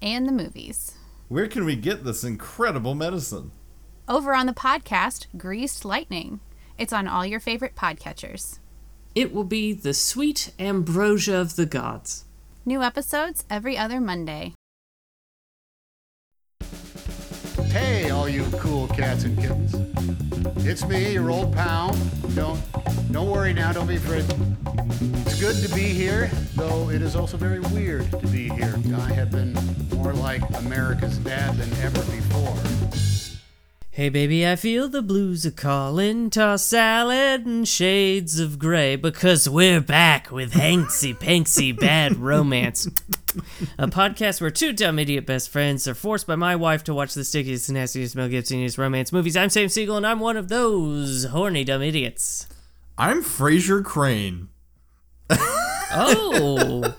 and the movies. Where can we get this incredible medicine? Over on the podcast, Greased Lightning. It's on all your favorite podcatchers. It will be the sweet ambrosia of the gods. New episodes every other Monday. Hey, all you cool cats and kittens. It's me, your old pal. Don't don't worry now, don't be afraid. It's good to be here, though it is also very weird to be here. I have been more like America's dad than ever before. Hey baby, I feel the blues are calling. Toss salad and shades of gray because we're back with Hanksy Panksy Bad Romance. A podcast where two dumb idiot best friends are forced by my wife to watch the stickiest, nastiest, Mel Gibsoniest romance movies. I'm Sam Siegel and I'm one of those horny dumb idiots. I'm Frasier Crane. Oh.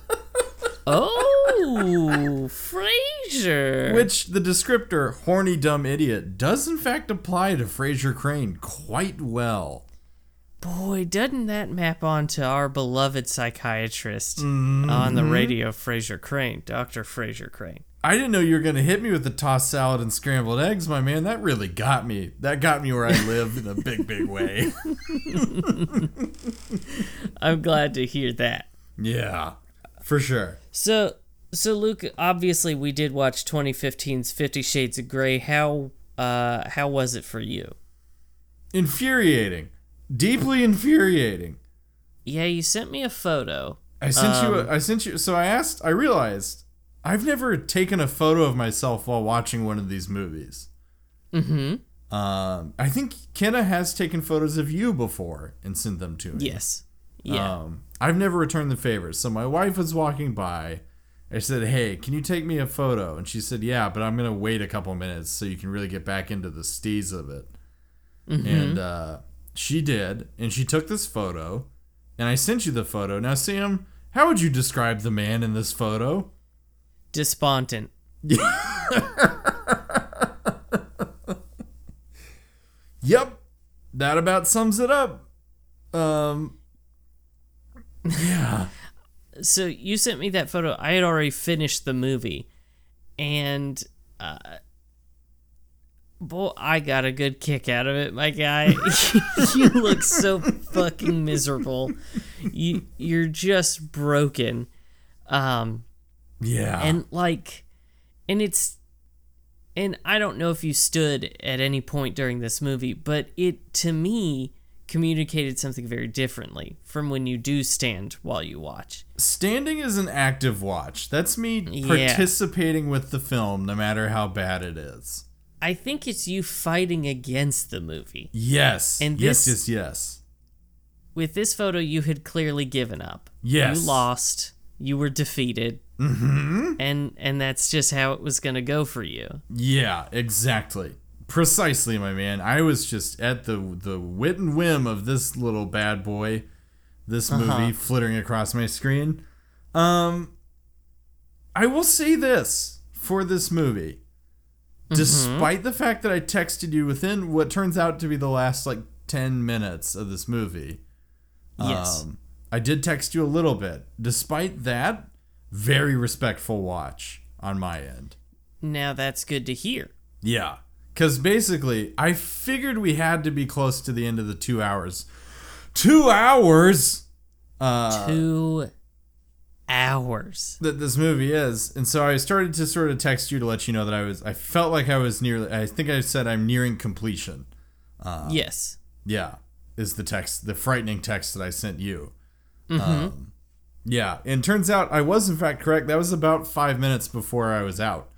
oh, Frasier. Which the descriptor horny dumb idiot does in fact apply to Frasier Crane quite well. Boy, doesn't that map onto our beloved psychiatrist on the mm-hmm. radio, Frasier Crane, Dr. Frasier Crane. I didn't know you were gonna hit me with the tossed salad and scrambled eggs, my man. That really got me. That got me where I live in a big, big way. I'm glad to hear that. Yeah, for sure. So, so Luke, obviously we did watch 2015's 50 Shades of Grey. How uh how was it for you? Infuriating, deeply infuriating. Yeah, you sent me a photo. I sent you. A, I sent you. So I asked. I realized I've never taken a photo of myself while watching one of these movies. Mm-hmm. Um, I think Kenna has taken photos of you before and sent them to me. Yes. Yeah. Um, I've never returned the favor. So my wife was walking by. I said, "Hey, can you take me a photo?" And she said, "Yeah, but I'm gonna wait a couple minutes so you can really get back into the steez of it." And uh, she did, and she took this photo, and I sent you the photo. Now, Sam, how would you describe the man in this photo? Despondent. Yep, that about sums it up. Um, yeah. So you sent me that photo. I had already finished the movie, and uh, boy, I got a good kick out of it, my guy. you look so fucking miserable. You you're just broken, um, Yeah. and like, and it's. And I don't know if you stood at any point during this movie, but it to me communicated something very differently from when you do stand while you watch. Standing is an active watch. That's me Yeah. participating with the film, no matter how bad it is. I think it's you fighting against the movie. Yes. And yes, yes, yes. With this photo, you had clearly given up. Yes. You lost. You were defeated. Mm-hmm. And and that's just how it was gonna go for you. Yeah, exactly. Precisely, my man. I was just at the the wit and whim of this little bad boy, this Uh-huh. movie flittering across my screen. Um, I will say this for this movie, Mm-hmm. despite the fact that I texted you within what turns out to be the last like ten minutes of this movie. Yes. Um, I did text you a little bit. Despite that, very respectful watch on my end. now that's good to hear. Yeah. Because basically, I figured we had to be close to the end of the two hours. Two hours! Uh, Two hours. that this movie is. And so I started to sort of text you to let you know that I was, I felt like I was nearly, I think I said I'm nearing completion. yes. Yeah. Is the text, the frightening text that I sent you. Um, yeah. And turns out I was in fact correct. That was about five minutes before I was out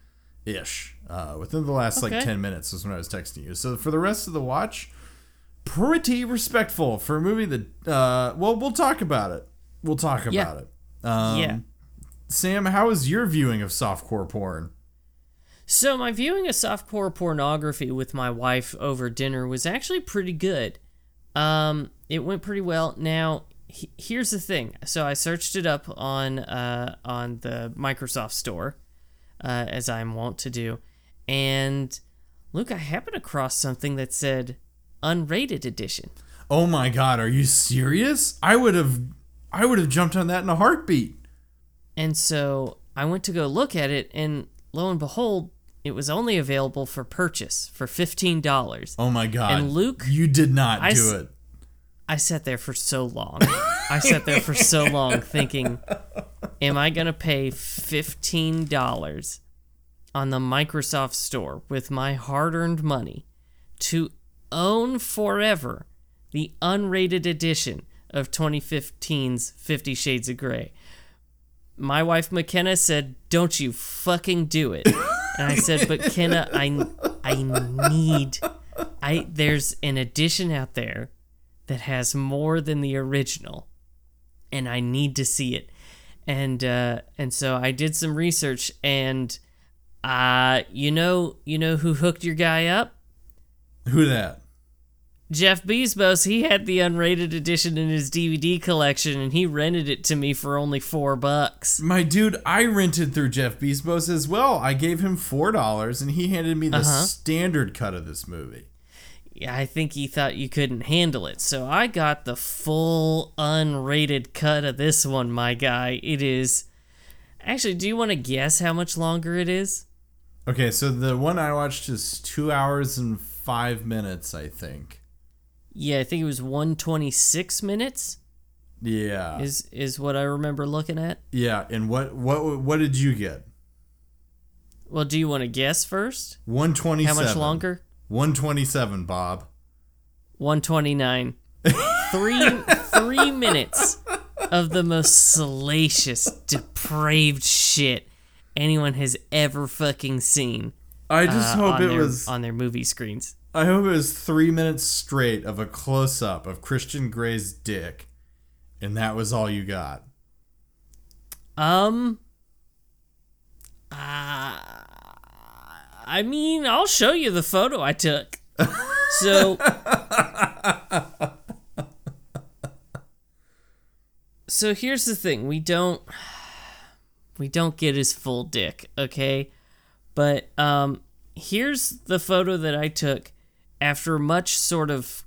ish. Uh, within the last like 10 minutes was when I was texting you. So for the rest of the watch, pretty respectful for a movie that, uh, well, we'll talk about it. We'll talk about Yeah. it. Um, yeah. Sam, how is your viewing of softcore porn? So my viewing of softcore pornography with my wife over dinner was actually pretty good. Um, it went pretty well. Now, he- here's the thing. So I searched it up on uh, on the Microsoft Store, uh, as I'm wont to do, and Luke, I happened across something that said unrated edition. Oh my god, are you serious? I would have I would have jumped on that in a heartbeat. And so I went to go look at it, and lo and behold, it was only available for purchase for fifteen dollars. Oh my god. And Luke, you did not I do it. I sat there for so long. I sat there for so long thinking, am I going to pay $15 on the Microsoft Store with my hard earned money to own forever the unrated edition of 2015's Fifty Shades of Grey? My wife McKenna said, Don't you fucking do it. And I said, But Kenna, I, I need. I there's an edition out there that has more than the original and I need to see it. And uh and so I did some research and uh you know you know who hooked your guy up? Who that? Jeff Bezos, he had the unrated edition in his DVD collection and he rented it to me for only 4 bucks. My dude, I rented through Jeff Bezos as well. I gave him four dollars and he handed me the Uh-huh. standard cut of this movie. Yeah, I think he thought you couldn't handle it. So I got the full unrated cut of this one, my guy. It is Actually, do you want to guess how much longer it is? Okay, so the one I watched is two hours and five minutes, I think. Yeah, I think it was 126 minutes. Yeah. is is what I remember looking at. yeah, and what what what did you get? Well, do you want to guess first? One twenty How much longer? One twenty seven, Bob. 129. 3 3 minutes of the most salacious, depraved shit anyone has ever fucking seen. I just uh, hope it their, was on their movie screens. I hope it was three minutes straight of a close up of Christian Grey's dick. And that was all you got. Um uh, I mean, I'll show you the photo I took. So So here's the thing, we don't we don't get his full dick, okay? But um here's the photo that I took after much sort of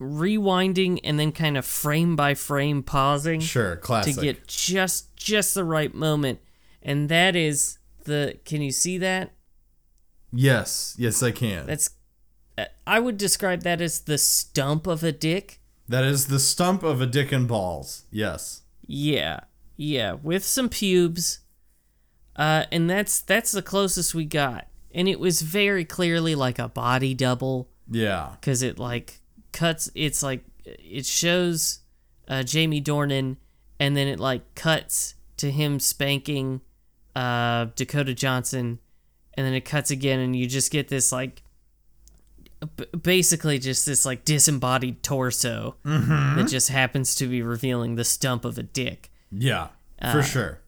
rewinding and then kind of frame by frame pausing Sure, classic. to get just just the right moment and that is the can you see that yes, yes, I can. that's uh, i would describe that as the stump of a dick that is the stump of a dick and balls. Yes. yeah yeah with some pubes uh and that's that's the closest we got and it was very clearly like a body double Yeah. because it like cuts it's like it shows uh, jamie dornan and then it like cuts to him spanking uh, dakota johnson and then it cuts again and you just get this like b- basically just this like disembodied torso that just happens to be revealing the stump of a dick Yeah. Uh, For sure.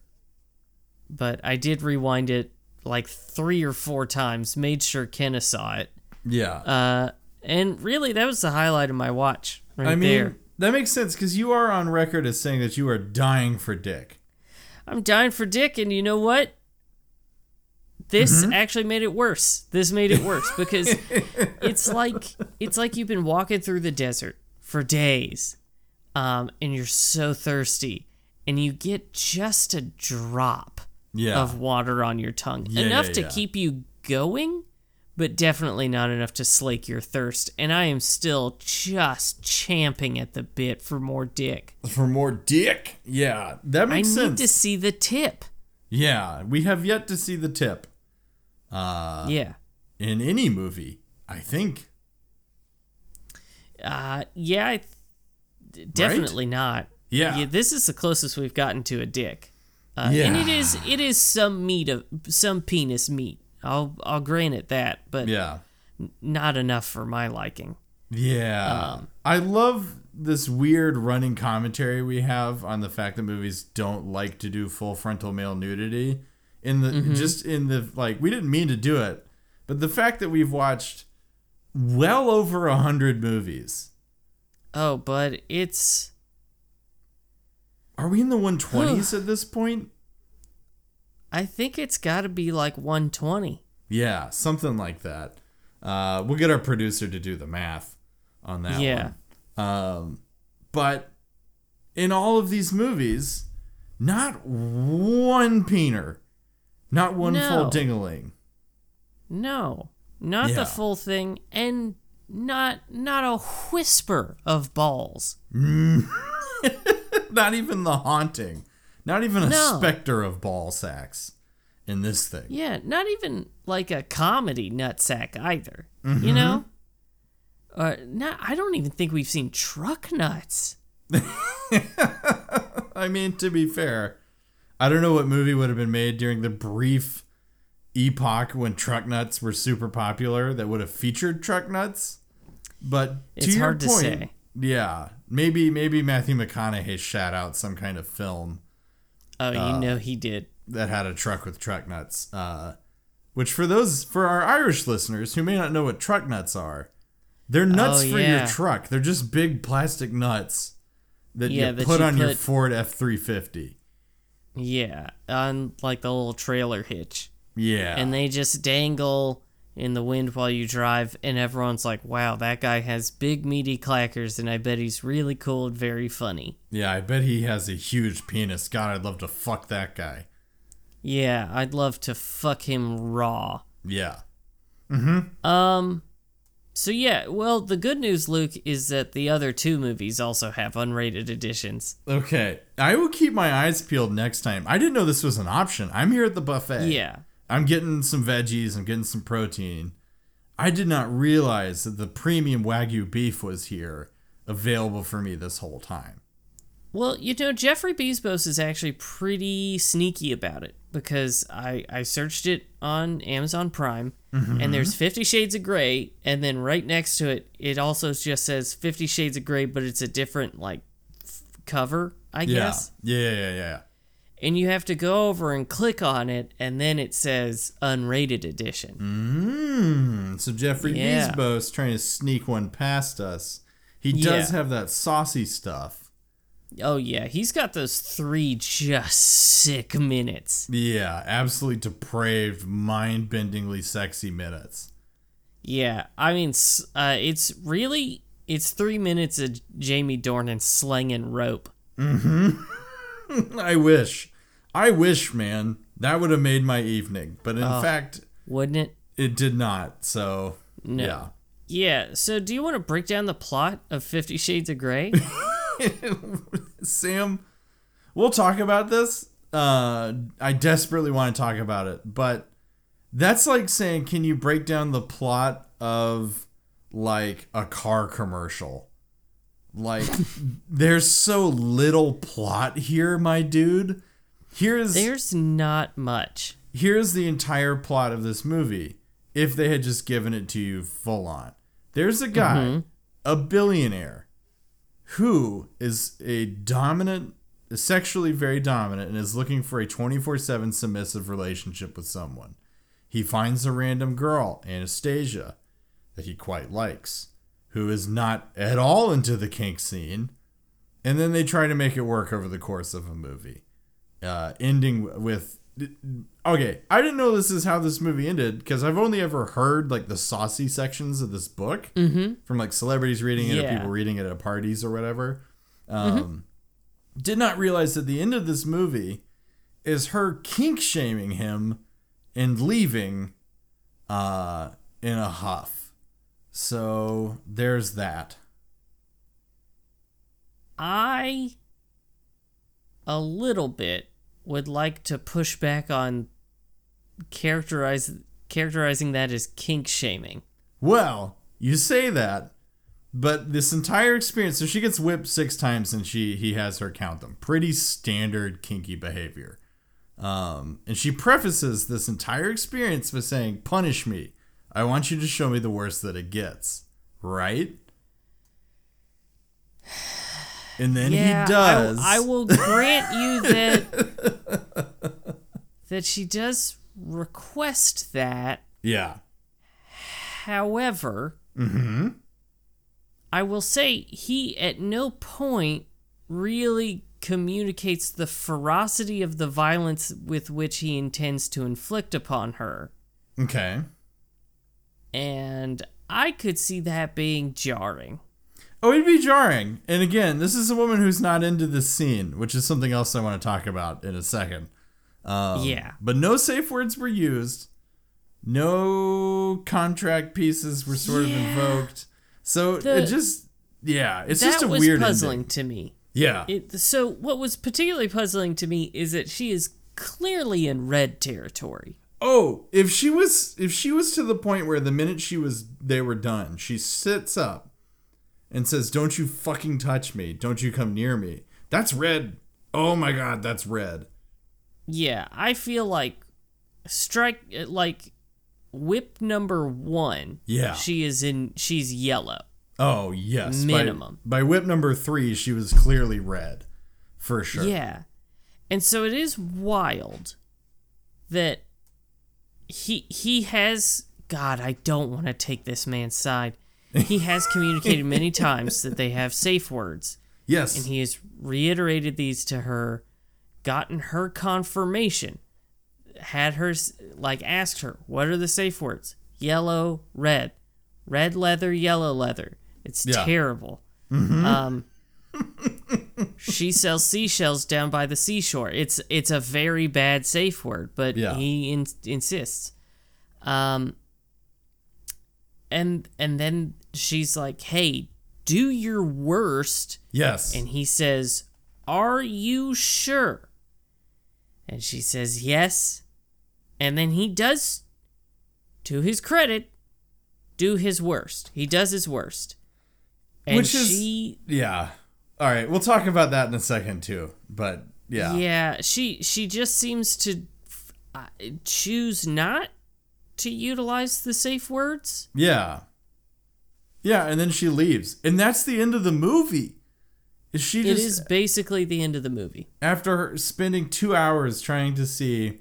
But i did rewind it like three or four times made sure kenna saw it Yeah. uh, and really, that was the highlight of my watch right I mean, there. that makes sense because you are on record as saying that you are dying for dick. I'm dying for Dick, and you know what? This Mm-hmm. actually made it worse. This made it worse because it's like it's like you've been walking through the desert for days, um, and you're so thirsty, and you get just a drop Yeah. of water on your tongue, Yeah, enough yeah, to yeah. keep you going, but definitely not enough to slake your thirst. And I am still just champing at the bit for more dick. for more dick. Yeah. That makes I makes need sense. to see the tip. yeah. We have yet to see the tip uh, yeah. in any movie, I think. Uh, yeah, I th- definitely not. Yeah. this is the closest we've gotten to a dick. Uh, Yeah. and it is it is some meat of some penis meat. I'll I'll grant it that, but Yeah. not enough for my liking. Yeah. Um, I love this weird running commentary we have on the fact that movies don't like to do full frontal male nudity in the just in the like we didn't mean to do it but the fact that we've watched well over a hundred movies Oh, but it's are we in the 120s at this point I think it's got to be like 120. yeah something like that uh we'll get our producer to do the math on that Yeah. one. um but in all of these movies not one peener not one full No. dingling No, not Yeah. the full thing, and not not a whisper of balls. not even the haunting, not even a No. specter of ball sacks in this thing. Yeah, not even like a comedy nutsack either. Mm-hmm. You know? Or not I don't even think we've seen truck nuts. I mean, to be fair, I don't know what movie would have been made during the brief epoch when truck nuts were super popular that would have featured truck nuts. But to It's your hard to point, say. yeah, maybe maybe Matthew McConaughey shat out some kind of film Oh, Uh, you know he did. that had a truck with truck nuts. Uh, which for those for our Irish listeners who may not know what truck nuts are, they're nuts Oh, for yeah. your truck. They're just big plastic nuts that Yeah, you that put you on your Ford F three fifty. Yeah, on like the little trailer hitch. Yeah, and they just dangle in the wind while you drive and everyone's like wow that guy has big meaty clackers and i bet he's really cool and very funny yeah. I bet he has a huge penis. God, I'd love to fuck that guy. yeah i'd love to fuck him raw Yeah. Mm hmm. Um so yeah well the good news luke is that the other two movies also have unrated editions Okay, I will keep my eyes peeled next time. I didn't know this was an option. I'm here at the buffet. yeah I'm getting some veggies, I'm getting some protein. I did not realize that the premium Wagyu beef was here available for me this whole time. Well, you know, Jeffrey Bezos is actually pretty sneaky about it because I, I searched it on Amazon Prime and mm-hmm. there's Fifty Shades of Grey, and then right next to it, it also just says Fifty Shades of Grey, but it's a different, like, f- cover, I guess. Yeah. Yeah, yeah, yeah. And you have to go over and click on it, and then it says unrated edition. Mmm. So Jeffrey Yeah. Bezos trying to sneak one past us. He does Yeah. have that saucy stuff. Oh, yeah, he's got those three just sick minutes. Yeah, absolutely depraved, mind-bendingly sexy minutes. Yeah, I mean, uh, it's really it's three minutes of Jamie Dornan slinging rope. Mm-hmm. I wish. I wish, man. That would have made my evening. But in Oh. fact, Wouldn't it? it did not. So, No. yeah. Yeah. So, do you want to break down the plot of Fifty Shades of Grey? Sam, we'll talk about this. Uh, I desperately want to talk about it, but that's like saying, can you break down the plot of like a car commercial? Like, there's so little plot here, my dude. Here's There's not much. here's the entire plot of this movie if they had just given it to you full on. There's a guy, mm-hmm. a billionaire, who is a dominant, sexually very dominant, and is looking for a 24 7 submissive relationship with someone. He finds a random girl, Anastasia, that he quite likes, who is not at all into the kink scene, and then they try to make it work over the course of a movie uh, ending with okay i didn't know this is how this movie ended because i've only ever heard like the saucy sections of this book from like celebrities reading it or people reading it at parties or whatever. Um, did not realize that the end of this movie is her kink shaming him and leaving uh, in a huff. So there's that. I, a little bit, would like to push back on characterize characterizing that as kink shaming. Well, you say that, but this entire experience, so she gets whipped six times and she he has her count them. Pretty standard kinky behavior. Um, and she prefaces this entire experience by saying, "Punish me. I want you to show me the worst that it gets." Right? And then yeah, he does. I, I will grant you that that she does request that. Yeah. However, mm-hmm. I will say he at no point really communicates the ferocity of the violence with which he intends to inflict upon her. Okay. And I could see that being jarring. Oh, it'd be jarring. And again, this is a woman who's not into this scene, which is something else I want to talk about in a second. Um, Yeah. But no safe words were used. No contract pieces were sort of invoked. So The- it just, yeah, it's just a was weird puzzling ending. to me. Yeah. It, so what was particularly puzzling to me is that she is clearly in red territory. Oh, if she was if she was to the point where the minute she was they were done, she sits up and says, "Don't you fucking touch me. Don't you come near me." That's red. Oh my god, that's red. Yeah, I feel like strike like whip number 1. Yeah. She is in she's yellow. Oh, yes. By- Minimum. By, whip number 3, she was clearly red. For sure. Yeah. And so it is wild that he he has God, I don't want to take this man's side. He has communicated many times that they have safe words. Yes. and he has reiterated these to her, gotten her confirmation, had her like asked her, "What are the safe words?" Yellow, red, red leather, yellow leather. It's Yeah. terrible. Um, she sells seashells down by the seashore. It's it's a very bad safe word, but Yeah. he in, insists. Um, and and then she's like, "Hey, do your worst." yes. And he says, Are you sure? And she says, Yes. And then he does, to his credit, do his worst. He does his worst. And Which is- she, yeah. All right, we'll talk about that in a second too. But yeah. yeah, she she just seems to uh, choose not to utilize the safe words. Yeah. Yeah, and then she leaves. And that's the end of the movie. Is she It just is basically the end of the movie. after spending two hours trying to see,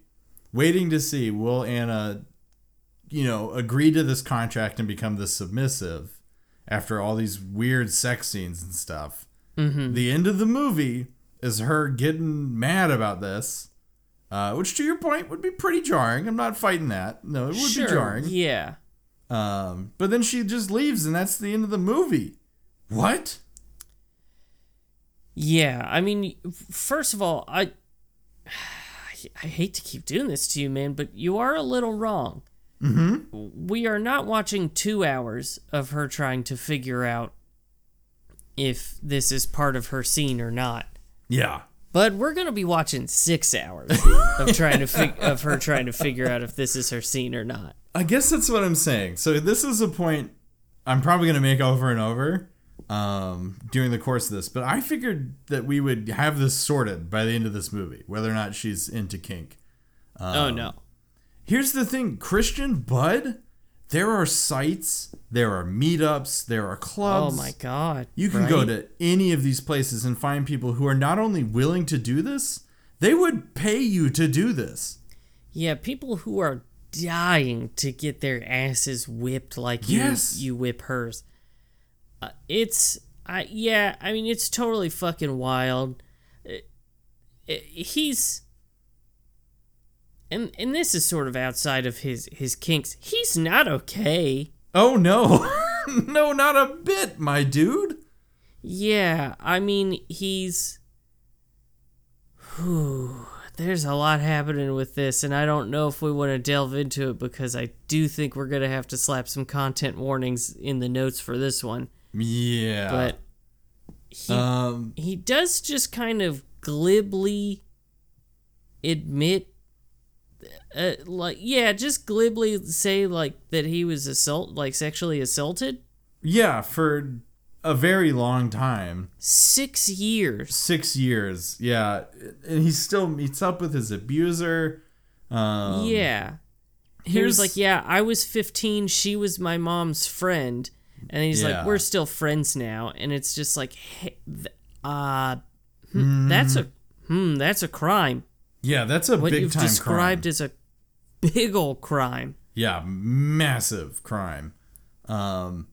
waiting to see, will Anna, you know, agree to this contract and become the submissive after all these weird sex scenes and stuff? Mm-hmm. The end of the movie is her getting mad about this, uh, which, to your point, would be pretty jarring. I'm not fighting that. No, it would sure, be jarring. yeah. Um, but then she just leaves, and that's the end of the movie. What? Yeah, I mean, first of all, I I hate to keep doing this to you, man, but you are a little wrong. Mm-hmm. We are not watching two hours of her trying to figure out if this is part of her scene or not. Yeah. But we're gonna be watching six hours of trying to fig- of her trying to figure out if this is her scene or not. I guess that's what I'm saying. So this is a point I'm probably going to make over and over um, during the course of this. But I figured that we would have this sorted by the end of this movie, whether or not she's into kink. oh no. Here's the thing, Christian Bud. There are sites, there are meetups, there are clubs. Oh my god. You can go to any of these places and find people who are not only willing to do this, they would pay you to do this. Yeah, people who are dying to get their asses whipped like you Yes. you whip hers. Uh, it's I yeah, I mean it's totally fucking wild. Uh, uh, he's and and this is sort of outside of his his kinks. He's not okay. Oh no. no, not a bit, my dude. Yeah, I mean he's Whew, there's a lot happening with this, and I don't know if we want to delve into it because I do think we're gonna have to slap some content warnings in the notes for this one. Yeah. But he um he does just kind of glibly admit uh, like yeah just glibly say like that he was assault like sexually assaulted yeah, for a very long time. six years 6 years. Yeah. And he still meets up with his abuser. Um yeah he here's- was like yeah i was 15 she was my mom's friend and he's Yeah. like we're still friends now and it's just like hey, th- Uh, hmm, that's a hmm, that's a crime. Yeah, that's a What big you've time described crime. as a big old crime. Yeah, massive crime. Um,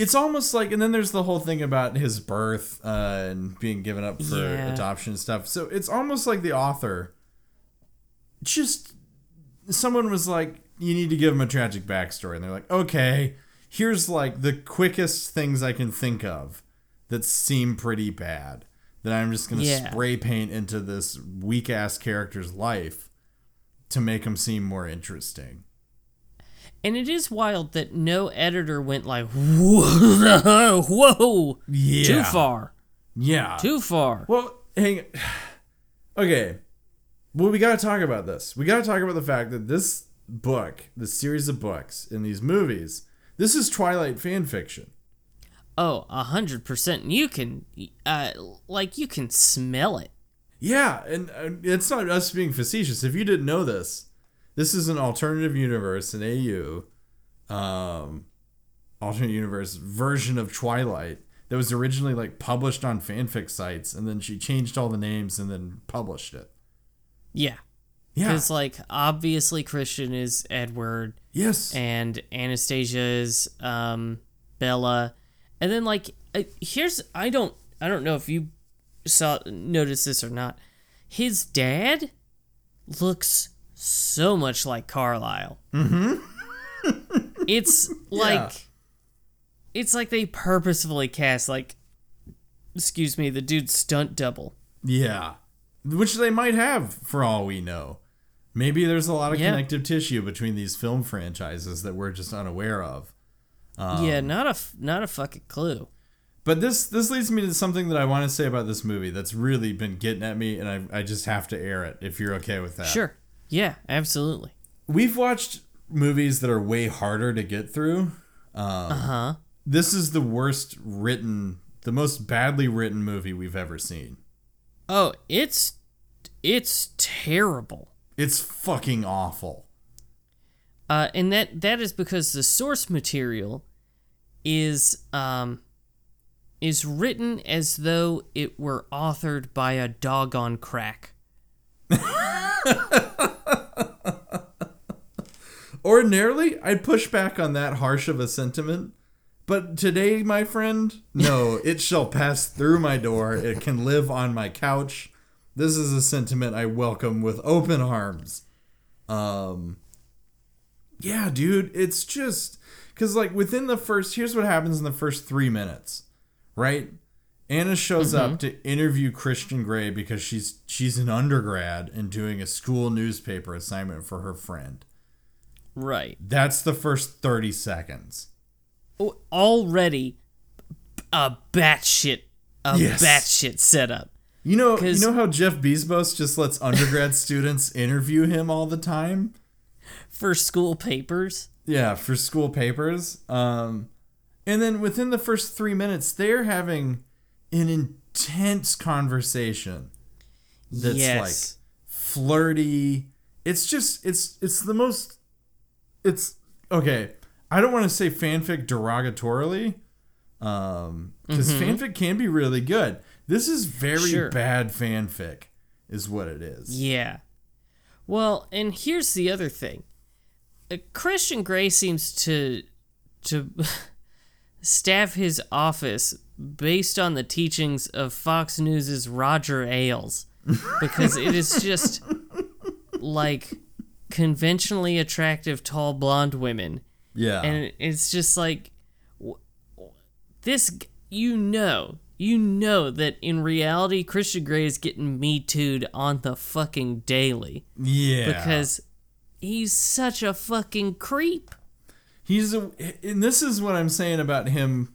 it's almost like, and then there's the whole thing about his birth uh, and being given up for Yeah. adoption and stuff. So it's almost like the author just someone was like, you need to give him a tragic backstory, and they're like, okay, here's like the quickest things I can think of that seem pretty bad. That I'm just gonna Yeah. spray paint into this weak ass character's life to make him seem more interesting. And it is wild that no editor went like, whoa, whoa, Yeah. too far, Yeah. too far. Well, hang. Okay. Well, we got to talk about this. We got to talk about the fact that this book, this series of books, in these movies, this is Twilight fan fiction. Oh, a hundred percent. You can, uh, like you can smell it. Yeah, and uh, it's not us being facetious. If you didn't know this, this is an alternative universe, an AU, um, alternate universe version of Twilight that was originally like published on fanfic sites, and then she changed all the names and then published it. Yeah, Yeah. because like obviously Christian is Edward Yes. and Anastasia is um, Bella, and then like here's I don't I don't know if you saw noticed this or not. His dad looks so much like Carlisle. Mm-hmm. it's like it's like they purposefully cast like excuse me the dude's stunt double. Yeah. Which they might have, for all we know. Maybe there's a lot of Yeah. connective tissue between these film franchises that we're just unaware of. Um, yeah, not a f- not a fucking clue. But this this leads me to something that I want to say about this movie that's really been getting at me, and I, I just have to air it if you're okay with that. Sure. Yeah, absolutely. We've watched movies that are way harder to get through. Um, Uh huh. This is the worst written, the most badly written movie we've ever seen. Oh, it's it's terrible. It's fucking awful. Uh, and that that is because the source material is um is written as though it were authored by a dog on crack. Ordinarily, I'd push back on that harsh of a sentiment. But today, my friend, no, it shall pass through my door. It can live on my couch. This is a sentiment I welcome with open arms. Um, yeah, dude, it's just because, like, within the first, here's what happens in the first three minutes, right? Anna shows up to interview Christian Grey because she's she's an undergrad and doing a school newspaper assignment for her friend. Right. That's the first 30 seconds. O- Already a batshit a Yes. batshit setup. You know, you know how Jeff Bezos just lets undergrad students interview him all the time? For school papers. Yeah, for school papers. Um, and then within the first three minutes, they're having an intense conversation that's yes. like flirty. It's just it's it's the most it's okay. I don't want to say fanfic derogatorily, um, because fanfic can be really good. This is very Mm-hmm. Sure. bad fanfic, is what it is. Yeah. Well, and here's the other thing. Uh, Christian Grey seems to to staff his office based on the teachings of Fox News's Roger Ailes because it is just like conventionally attractive tall blonde women. Yeah, and it's just like this you know you know that in reality christian grey is getting me too'd on the fucking daily. Yeah, because he's such a fucking creep. He's a, and this is what I'm saying about him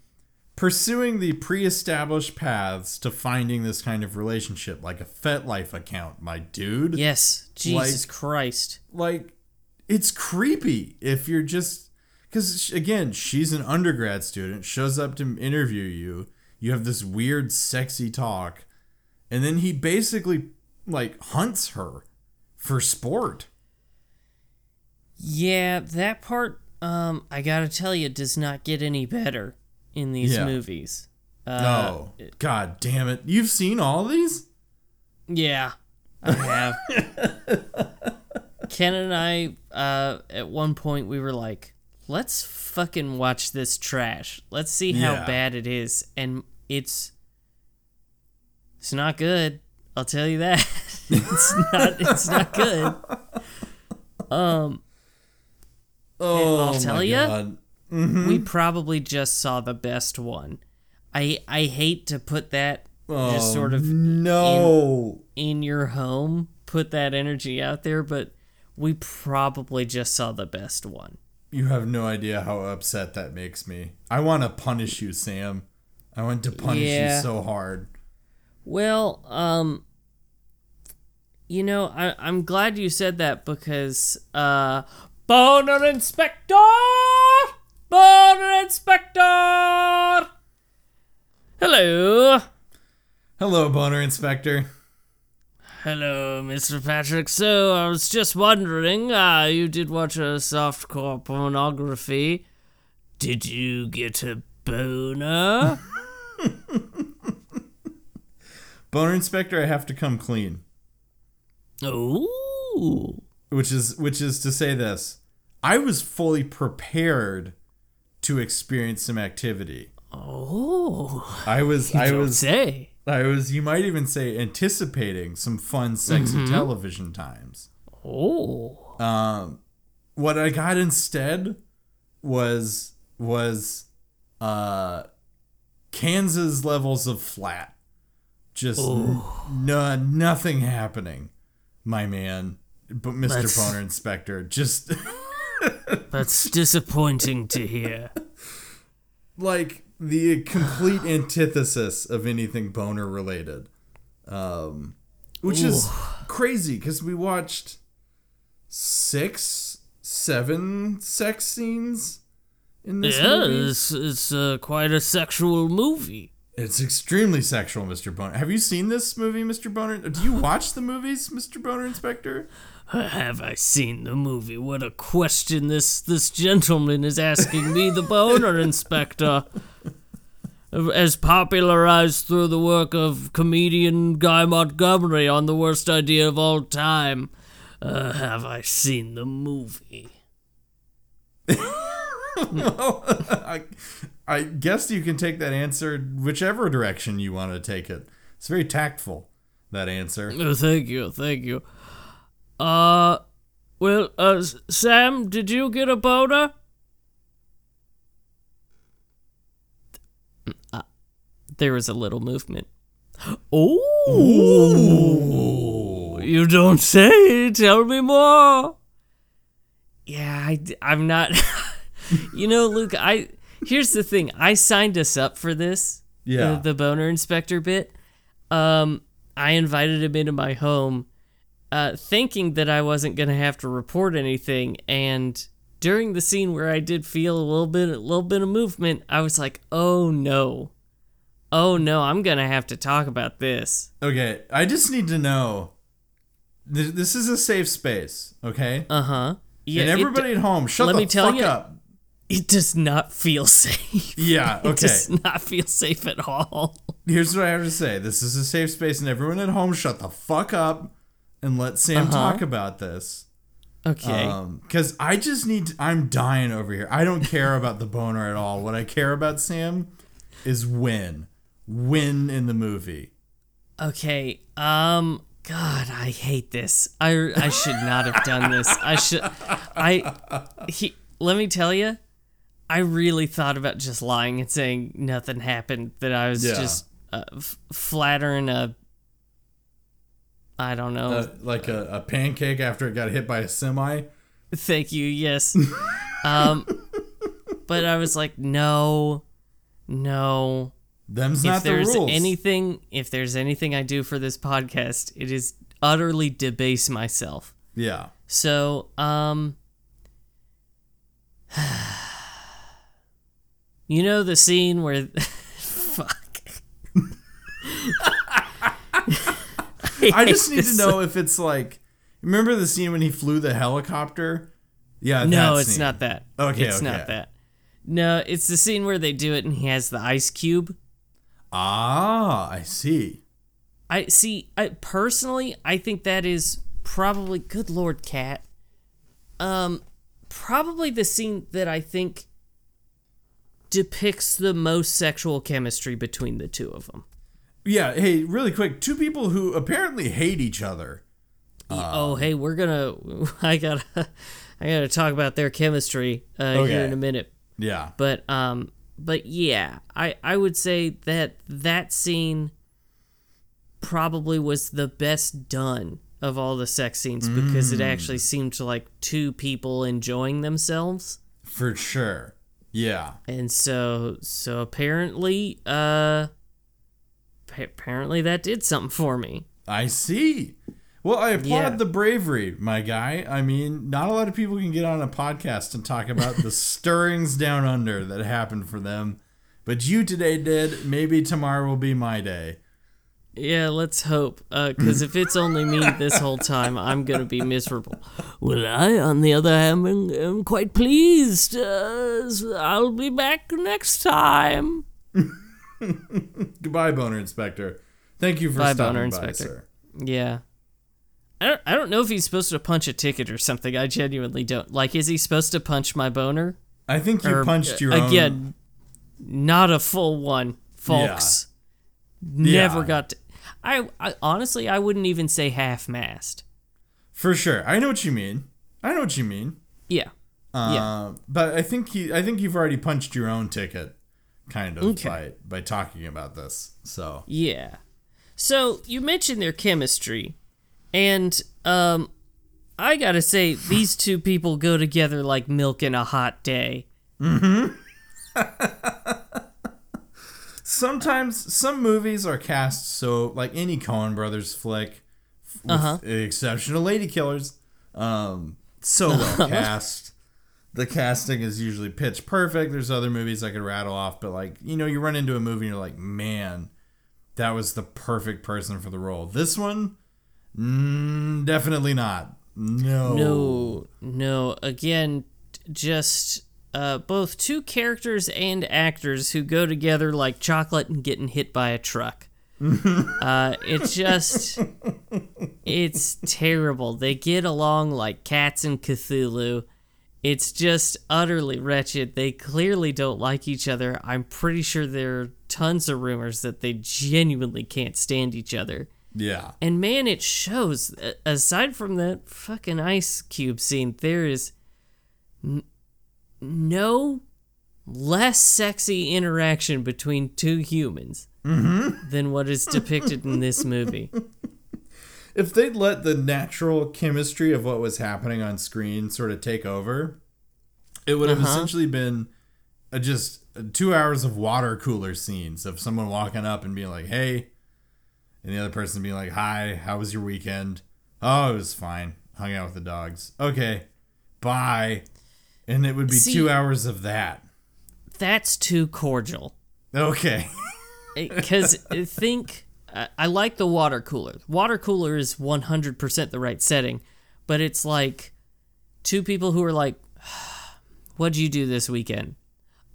pursuing the pre-established paths to finding this kind of relationship, like a FetLife account, my dude. yes jesus christ Like, it's creepy if you're just because again, she's an undergrad student, shows up to interview you. You have this weird, sexy talk, and then he basically like hunts her for sport. yeah that part um i gotta tell you does not get any better in these Yeah. movies no. God damn it. You've seen all these? Yeah, I have. Ken and I, uh, at one point, we were like, let's fucking watch this trash. Let's see how Yeah. bad it is. And it's. It's not good. I'll tell you that. it's not. It's not good. Um, Oh, I'll tell my God. we probably just saw the best one. I I hate to put that just Oh, sort of No. in your home, put that energy out there, but we probably just saw the best one. You have no idea how upset that makes me. I want to punish you, Sam. I want to punish Yeah. you so hard. Well, um you know, I I'm glad you said that because uh Boner Inspector! Boner Inspector! Hello. Hello, Boner Inspector. Hello, Mr. Patrick. So, I was just wondering, uh, you did watch a softcore pornography. Did you get a boner? Boner Inspector, I have to come clean. Ooh. Which is which is to say this. I was fully prepared to experience some activity. Oh. I was I was say. I was you might even say anticipating some fun sexy television times. Oh. Um, what I got instead was was uh Kansas levels of flat. Just n- no nothing happening, my man. But Mr. That's- Boner Inspector, just That's disappointing to hear. like the complete antithesis of anything boner related. Um, which is crazy because we watched six, seven sex scenes in this Yeah, movie. it's, it's uh, quite a sexual movie. It's extremely sexual, Mr. Boner. Have you seen this movie, Mr. Boner? Do you watch the movies, Mr. Boner Inspector? Have I seen the movie? What a question this this gentleman is asking me, the boner inspector. As popularized through the work of comedian Guy Montgomery on The Worst Idea of All Time. Uh, have I seen the movie? well, I, I guess you can take that answer whichever direction you want to take it. It's very tactful, that answer. Oh, thank you, thank you. Uh, well, uh, Sam, did you get a boner? Uh, there was a little movement. Oh, you don't say. Tell me more. Yeah, I, am not. you know, Luke. I here's the thing. I signed us up for this. Yeah. the, the boner inspector bit. Um, I invited him into my home, uh, thinking that I wasn't gonna have to report anything. And during the scene where I did feel a little bit, a little bit of movement, I was like, "Oh no, oh no, I'm gonna have to talk about this." Okay, I just need to know. Th- This is a safe space, okay? Uh huh. Yeah. and everybody at home, shut let the me tell fuck you- up. it does not feel safe. Yeah, okay. It does not feel safe at all. Here's what I have to say. This is a safe space, and everyone at home, shut the fuck up and let Sam Uh-huh. talk about this. Okay. Um, because I just need. To, I'm dying over here. I don't care about the boner at all. What I care about, Sam, is win, win in the movie. Okay. Um. God, I hate this. I I should not have done this. I should. I. He. Let me tell you. I really thought about just lying and saying nothing happened. That I was Yeah. just uh, f- flattering a. I don't know. Uh, like a, a pancake after it got hit by a semi. Thank you. Yes. um. But I was like, no, no. Them's if not the there's rules. anything if there's anything I do for this podcast, it is utterly debase myself. yeah. So, um You know the scene where fuck. I just need to know if it's like. Remember the scene when he flew the helicopter? Yeah. No, it's scene. not that. Okay, It's okay. not that. No, it's the scene where they do it and he has the ice cube. Ah, I see. I see. I personally, I think that is probably good lord, cat. Um, probably the scene that I think depicts the most sexual chemistry between the two of them. Yeah, hey, really quick, two people who apparently hate each other. oh, hey, we're gonna. I gotta. I gotta talk about their chemistry uh, Okay. here in a minute. Yeah. But um, but yeah, I I would say that that scene probably was the best done of all the sex scenes because it actually seemed to like two people enjoying themselves. For sure. Yeah. And so so apparently uh apparently that did something for me. I see. Well, I applaud Yeah. the bravery, my guy. I mean, not a lot of people can get on a podcast and talk about the stirrings down under that happened for them. But you today did. Maybe tomorrow will be my day. Yeah, let's hope. Because if it's only me this whole time, I'm going to be miserable. Well, I, on the other hand, am, am quite pleased. Uh, I'll be back next time. Goodbye, Boner Inspector. Thank you for Bye, stopping Boner by, Inspector. sir. Yeah. I don't, I don't know if he's supposed to punch a ticket or something. I genuinely don't. Like, is he supposed to punch my boner? I think you Or, punched your uh, own. Again, not a full one, folks. Yeah. Never got to. I, I honestly, I wouldn't even say half mast. For sure. I know what you mean. I know what you mean. Yeah. Uh, Yeah. But I think he, I think you've already punched your own ticket, kind of Okay. by by talking about this. So Yeah. So you mentioned their chemistry, and um, I gotta say these two people go together like milk in a hot day. sometimes some movies are cast so like any Coen Brothers flick, with Uh-huh. the exception of Ladykillers, um, so well cast. The casting is usually pitch perfect. There's other movies I could rattle off, but like you know, you run into a movie and you're like, man, that was the perfect person for the role. This one, mm, definitely not. No. No, no. Again, just uh, both two characters and actors who go together like chocolate and getting hit by a truck. uh, it's just, it's terrible. They get along like cats and Cthulhu. It's just utterly wretched. They clearly don't like each other. I'm pretty sure there are tons of rumors that they genuinely can't stand each other. Yeah. And man, it shows. Aside from that fucking ice cube scene, there is n- no less sexy interaction between two humans mm-hmm. than what is depicted in this movie. if they'd let the natural chemistry of what was happening on screen sort of take over, it would have Uh-huh. essentially been a, just two hours of water cooler scenes of someone walking up and being like, "Hey," and the other person being like, "Hi, how was your weekend?" "Oh, it was fine. Hung out with the dogs." "Okay, bye." And it would be See- two hours of that. That's too cordial. Okay. Because think, I, I like the water cooler. Water cooler is 100% the right setting, but it's like two people who are like, What'd you do this weekend?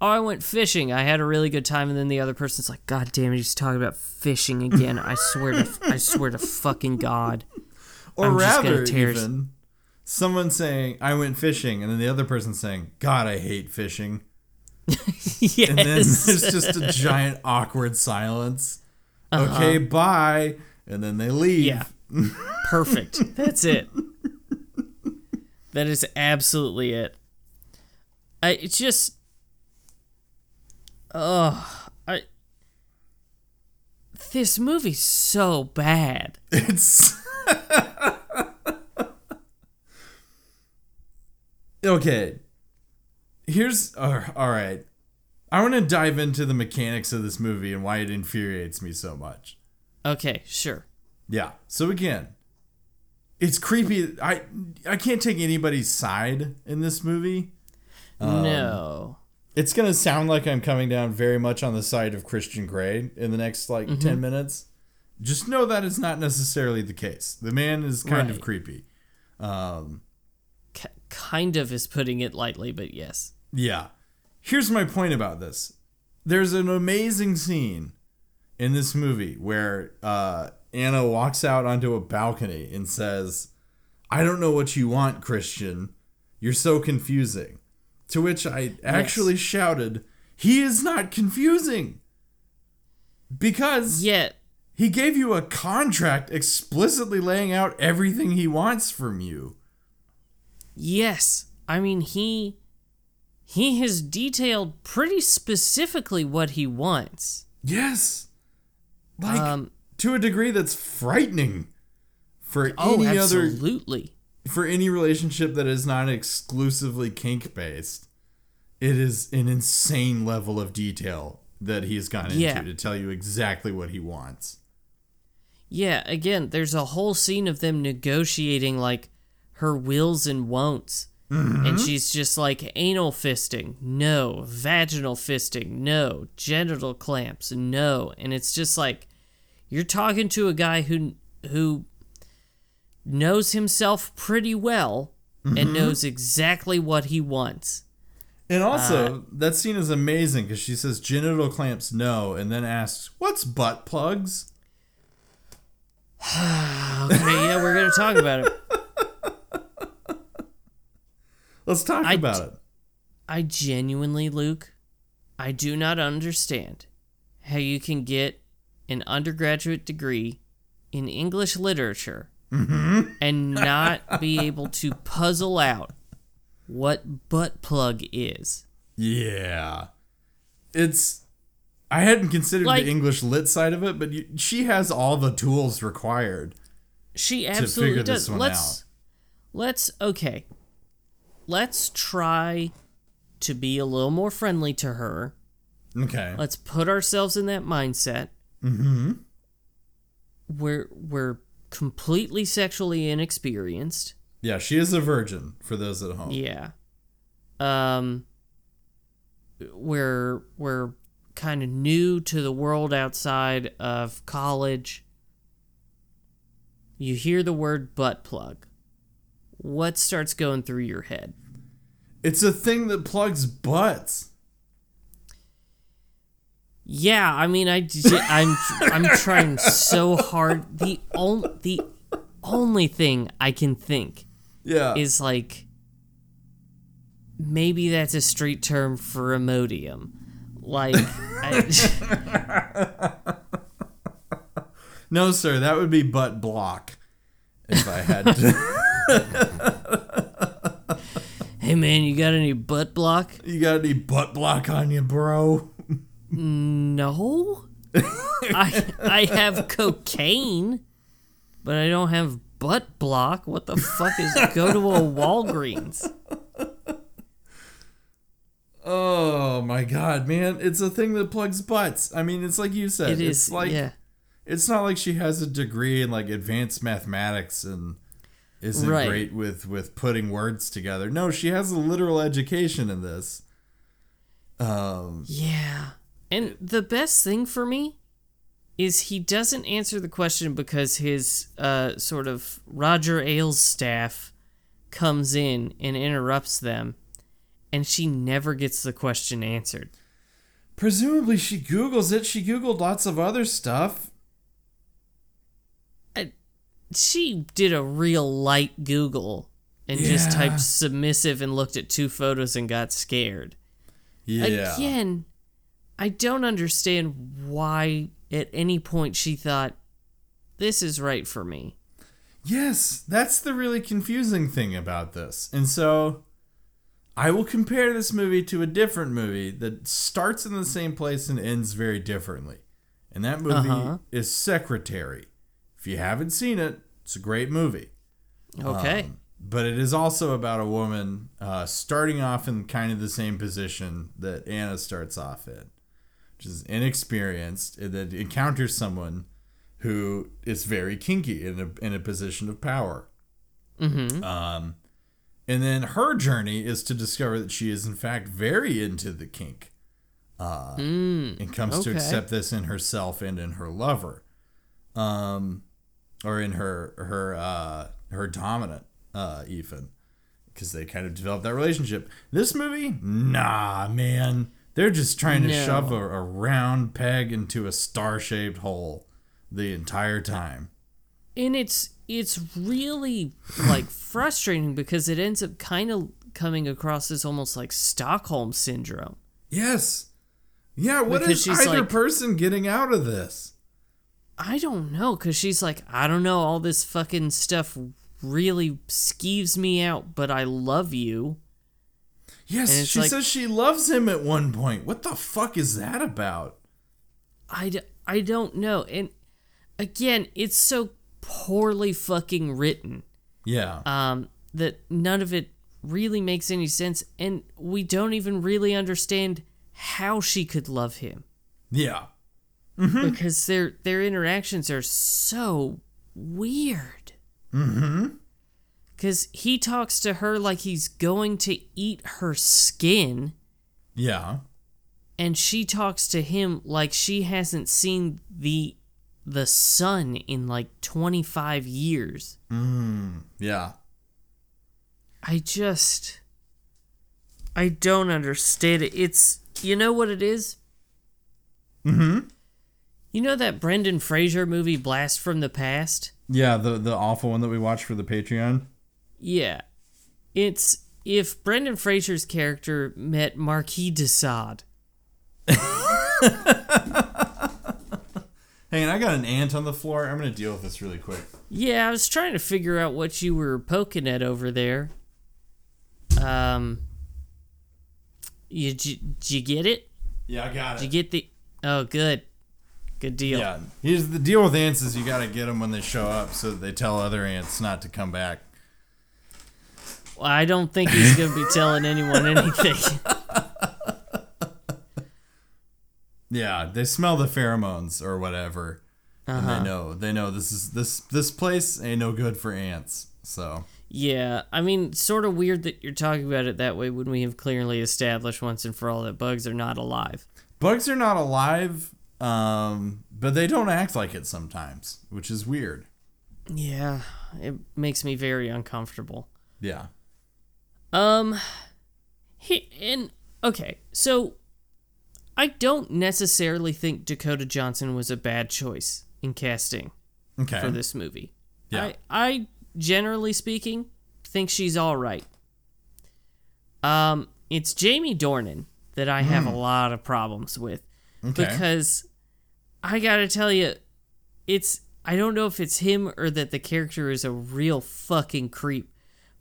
Oh, I went fishing. I had a really good time. And then the other person's like, God damn it, he's talking about fishing again. I swear to, I swear to fucking God. Or I'm rather, tear- even someone saying, "I went fishing," and then the other person saying, "God, I hate fishing." yes. And then there's just a giant awkward silence. Okay, bye. And then they leave. Uh-huh. Yeah. Perfect. That's it. That is absolutely it. I it's just Oh, I This movie's so bad. It's Okay. Here's uh, all right. I want to dive into the mechanics of this movie and why it infuriates me so much. Okay, sure. Yeah. So again, it's creepy. I I can't take anybody's side in this movie. Um, no. It's gonna sound like I'm coming down very much on the side of Christian Grey in the next like Mm-hmm. ten minutes. Just know that is not necessarily the case. The man is kind of creepy. Um, kind of is putting it lightly, but yes. yeah. Here's my point about this. There's an amazing scene in this movie where uh, Anna walks out onto a balcony and says, I don't know what you want, Christian. You're so confusing. To which I actually shouted, He is not confusing. Because Yet, he gave you a contract explicitly laying out everything he wants from you. yes, I mean he he has detailed pretty specifically what he wants. Yes. Like Um, to a degree that's frightening for Oh, any other absolutely. for any relationship that is not exclusively kink based. It is an insane level of detail that he's gone into to tell you exactly what he wants. Yeah, again, there's a whole scene of them negotiating like her wills and won'ts. And she's just like anal fisting, no, vaginal fisting, no, genital clamps, no. And it's just like you're talking to a guy who who knows himself pretty well and knows exactly what he wants. And also, Uh, that scene is amazing because she says genital clamps no, and then asks, "What's butt plugs?" Okay, yeah, we're gonna talk about it. Let's talk I about it. I genuinely, Luke, I do not understand how you can get an undergraduate degree in English literature mm-hmm. and not be able to puzzle out what butt plug is. Yeah, it's. I hadn't considered Like- the English lit side of it, but you, she has all the tools required. She absolutely does. let's out. let's okay. Let's try to be a little more friendly to her. Okay. Let's put ourselves in that mindset. Mm-hmm. We're we're completely sexually inexperienced. Yeah, she is a virgin for those at home. Yeah. Um we're we're kind of new to the world outside of college. You hear the word butt plug. What starts going through your head? It's a thing that plugs butts. Yeah, I mean, I, I'm I'm trying so hard. The only the only thing I can think Yeah. is like maybe that's a street term for Imodium. Like, I, no, sir, that would be butt block. If I had to. hey man, you got any butt block? you got any butt block on you, bro? No, I I have cocaine, but I don't have butt block. What the fuck is go to a Walgreens? Oh my god, man. It's a thing that plugs butts. I mean, it's like you said. It it's is like yeah. it's not like she has a degree in like advanced mathematics and isn't Right. great with with putting words together. No, she has a literal education in this. Um Yeah. And the best thing for me is he doesn't answer the question because his uh, sort of Roger Ailes staff comes in and interrupts them, and she never gets the question answered. presumably she googles it. She googled lots of other stuff. She did a real light Google and just typed submissive and looked at two photos and got scared. Yeah. Again, I don't understand why at any point she thought, this is right for me. Yes, that's the really confusing thing about this. And so I will compare this movie to a different movie that starts in the same place and ends very differently. And that movie Uh-huh. is Secretary. If you haven't seen it, it's a great movie. Okay. Um, but it is also about a woman uh, starting off in kind of the same position that Anna starts off in, which is inexperienced, and then encounters someone who is very kinky in a, in a position of power. mm-hmm. Um, and then her journey is to discover that she is, in fact, very into the kink uh, and comes to accept this in herself and in her lover. Um, or in her her uh, her dominant uh, even because they kind of develop that relationship. This movie, nah, man, They're just trying to No. shove a, a round peg into a star-shaped hole the entire time. and it's it's really like frustrating because it ends up kind of coming across as almost like Stockholm syndrome. Yes. Yeah, what Because is either like- person getting out of this? I don't know cuz she's like I don't know all this fucking stuff really skeeves me out but I love you. Yes, she like- says she loves him at one point. What the fuck is that about? I, d- I don't know. And again, it's so poorly fucking written Yeah. um, that none of it really makes any sense. And we don't even really understand how she could love him yeah. Because their their interactions are so weird. Mm-hmm. Because he talks to her like he's going to eat her skin, Yeah. and she talks to him like she hasn't seen the the sun in like 25 years. Mhm. Yeah. I just I don't understand it. It's you know what it is? Mm-hmm. You know that Brendan Fraser movie Blast from the Past? Yeah, the the awful one that we watched for the Patreon. Yeah. It's if Brendan Fraser's character met Marquis de Sade. Hey, and I got an ant on the floor. I'm gonna deal with this really quick. Yeah, I was trying to figure out what you were poking at over there. Um you did you get it? Yeah, I got it. Did you get the Oh, good. Good deal. Yeah. Here's the deal with ants is you gotta get them when they show up so that they tell other ants not to come back. Well, I don't think he's going to be telling anyone anything. Yeah, they smell the pheromones or whatever, and they uh-huh. know they know this is this this place ain't no good for ants. So yeah, I mean, sort of weird that you're talking about it that way when we have clearly established once and for all that bugs are not alive. bugs are not alive, um, but they don't act like it sometimes, which is weird. Yeah, it makes me very uncomfortable. Yeah. Um, he, and okay, so I don't necessarily think Dakota Johnson was a bad choice in casting Okay. for this movie. Yeah. I, I generally speaking think she's all right. Um, it's Jamie Dornan that I have a lot of problems with Okay. because I gotta tell you, it's I don't know if it's him or that the character is a real fucking creep,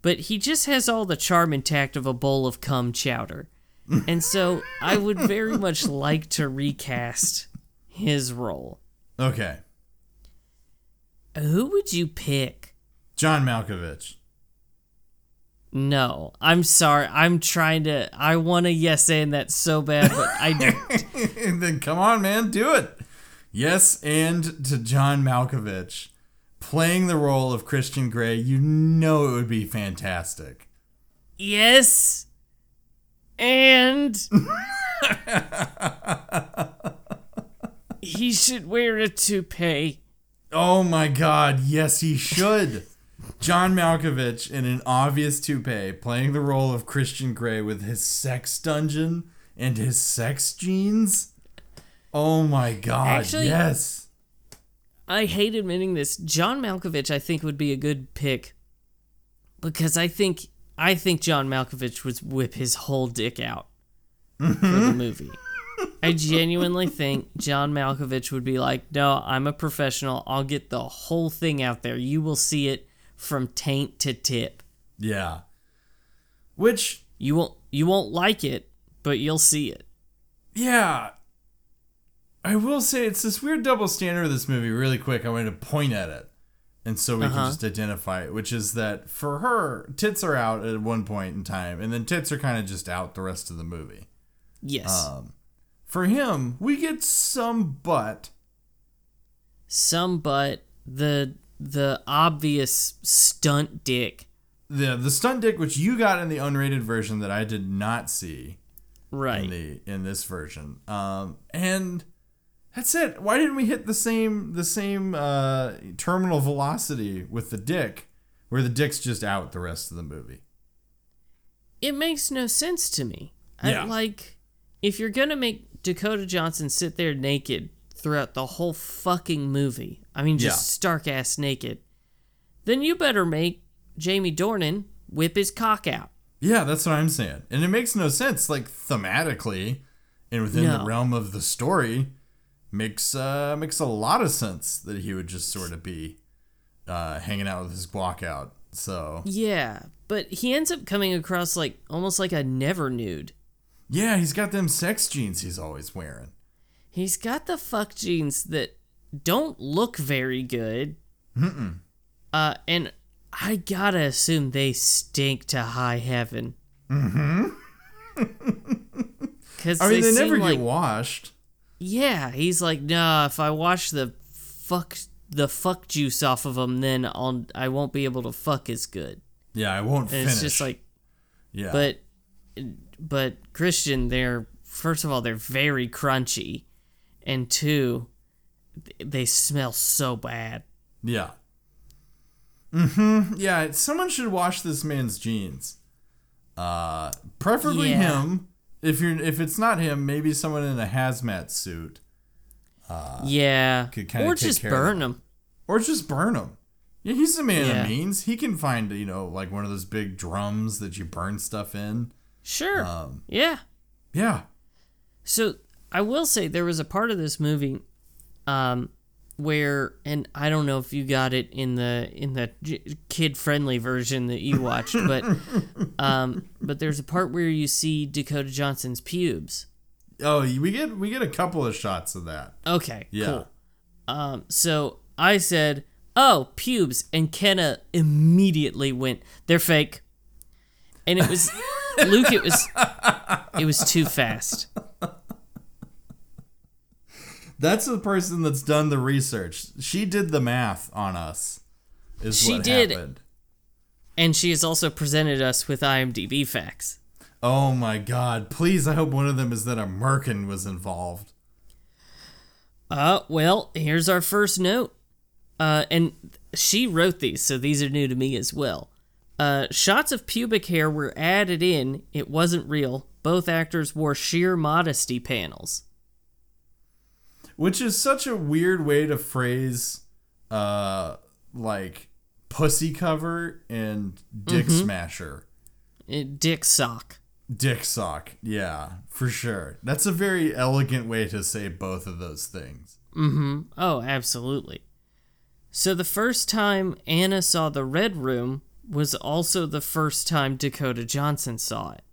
but he just has all the charm and tact of a bowl of cum chowder. And so I would very much like to recast his role. Okay. Who would you pick? John Malkovich. No, I'm sorry. I'm trying to. I want to yes and that so bad, but I and then come on, man, do it. Yes, and to John Malkovich playing the role of Christian Grey, you know it would be fantastic. yes, and he should wear a toupee. Oh my god, yes, he should. John Malkovich in an obvious toupee playing the role of Christian Grey with his sex dungeon and his sex jeans. Oh my god, Actually- yes. I hate admitting this. John Malkovich, I think, would be a good pick because I think I think John Malkovich would whip his whole dick out for the mm-hmm. movie. I genuinely think John Malkovich would be like, "No, I'm a professional. I'll get the whole thing out there. You will see it from taint to tip. Yeah. Which You won't you won't like it, but you'll see it." Yeah. I will say it's this weird double standard of this movie, really quick. I wanted to point at it. And so we can Uh-huh. just identify it, which is that for her, tits are out at one point in time, and then tits are kind of just out the rest of the movie. Yes. Um, for him, we get some butt. Some butt. the the obvious stunt dick. The the stunt dick, which you got in the unrated version that I did not see Right. in the in this version. Um, and that's it. Why didn't we hit the same the same uh, terminal velocity with the dick, where the dick's just out the rest of the movie? it makes no sense to me. Yeah. I, like if you're gonna make Dakota Johnson sit there naked throughout the whole fucking movie, I mean just Yeah. stark ass naked, then you better make Jamie Dornan whip his cock out. Yeah, that's what I'm saying. And it makes no sense, like thematically, and within No. the realm of the story, makes uh makes a lot of sense that he would just sort of be uh hanging out with his guac out. So Yeah, but he ends up coming across like almost like a never nude. yeah, he's got them sex jeans he's always wearing. He's got the fuck jeans that don't look very good. Mm-mm. Uh, and I gotta assume they stink to high heaven. Mm-hmm. Because I mean, they, seem never like, get washed. Yeah. He's like, nah. If I wash the fuck the fuck juice off of them, then I'll I won't be able to fuck as good. Yeah, I won't it's just like, yeah, but but Christian, they're first of all they're very crunchy, and two, they smell so bad. yeah, mm-hmm. Yeah, someone should wash this man's jeans. Uh, preferably Yeah. him. If you're, if it's not him, maybe someone in a hazmat suit. Uh, yeah, could kinda or take just of burn them. them. or just burn him. Yeah, he's a man Yeah. of means. He can find, you know, like one of those big drums that you burn stuff in. Sure. Um, yeah. yeah. So I will say there was a part of this movie, um, where and I don't know if you got it in the in the kid friendly version that you watched, but um, but there's a part where you see Dakota Johnson's pubes. Oh, we get we get a couple of shots of that. Okay, Yeah. cool. Um, so I said, "Oh, pubes," and Kenna immediately went, "They're fake," and it was Luke. It was it was too fast. That's the person that's done the research. She did the math on us. Is She what did. happened. And she has also presented us with IMDb facts. Oh my god! Please, I hope one of them is that a merkin was involved. Uh, well, here's our first note. Uh, and she wrote these, so these are new to me as well. Uh, shots of pubic hair were added in. It wasn't real. Both actors wore sheer modesty panels. Which is such a weird way to phrase, uh, like pussy cover and dick Mm-hmm. smasher. Uh, Dick sock. Dick sock. Yeah, for sure. That's a very elegant way to say both of those things. Mm-hmm. Oh, absolutely. So the first time Anna saw the Red Room was also the first time Dakota Johnson saw it.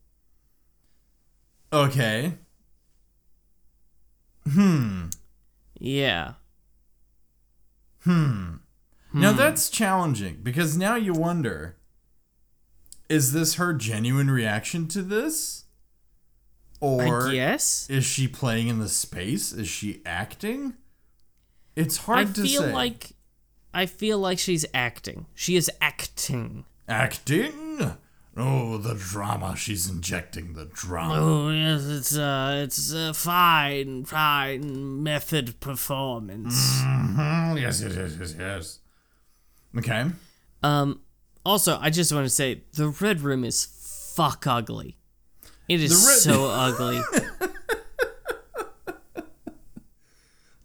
Okay. Yeah. Hmm. Now that's challenging because now you wonder is this her genuine reaction to this? Or I guess. is she playing in the space? Is she acting? It's hard I to feel say. like I feel like she's acting. She is acting. acting? Oh, the drama. She's injecting the drama. Oh yes, it's uh it's a fine, fine method performance. Mhm, Yes, yes, yes, yes, yes. Okay. Um also I just want to say the red room is fuck ugly. It is red- so ugly.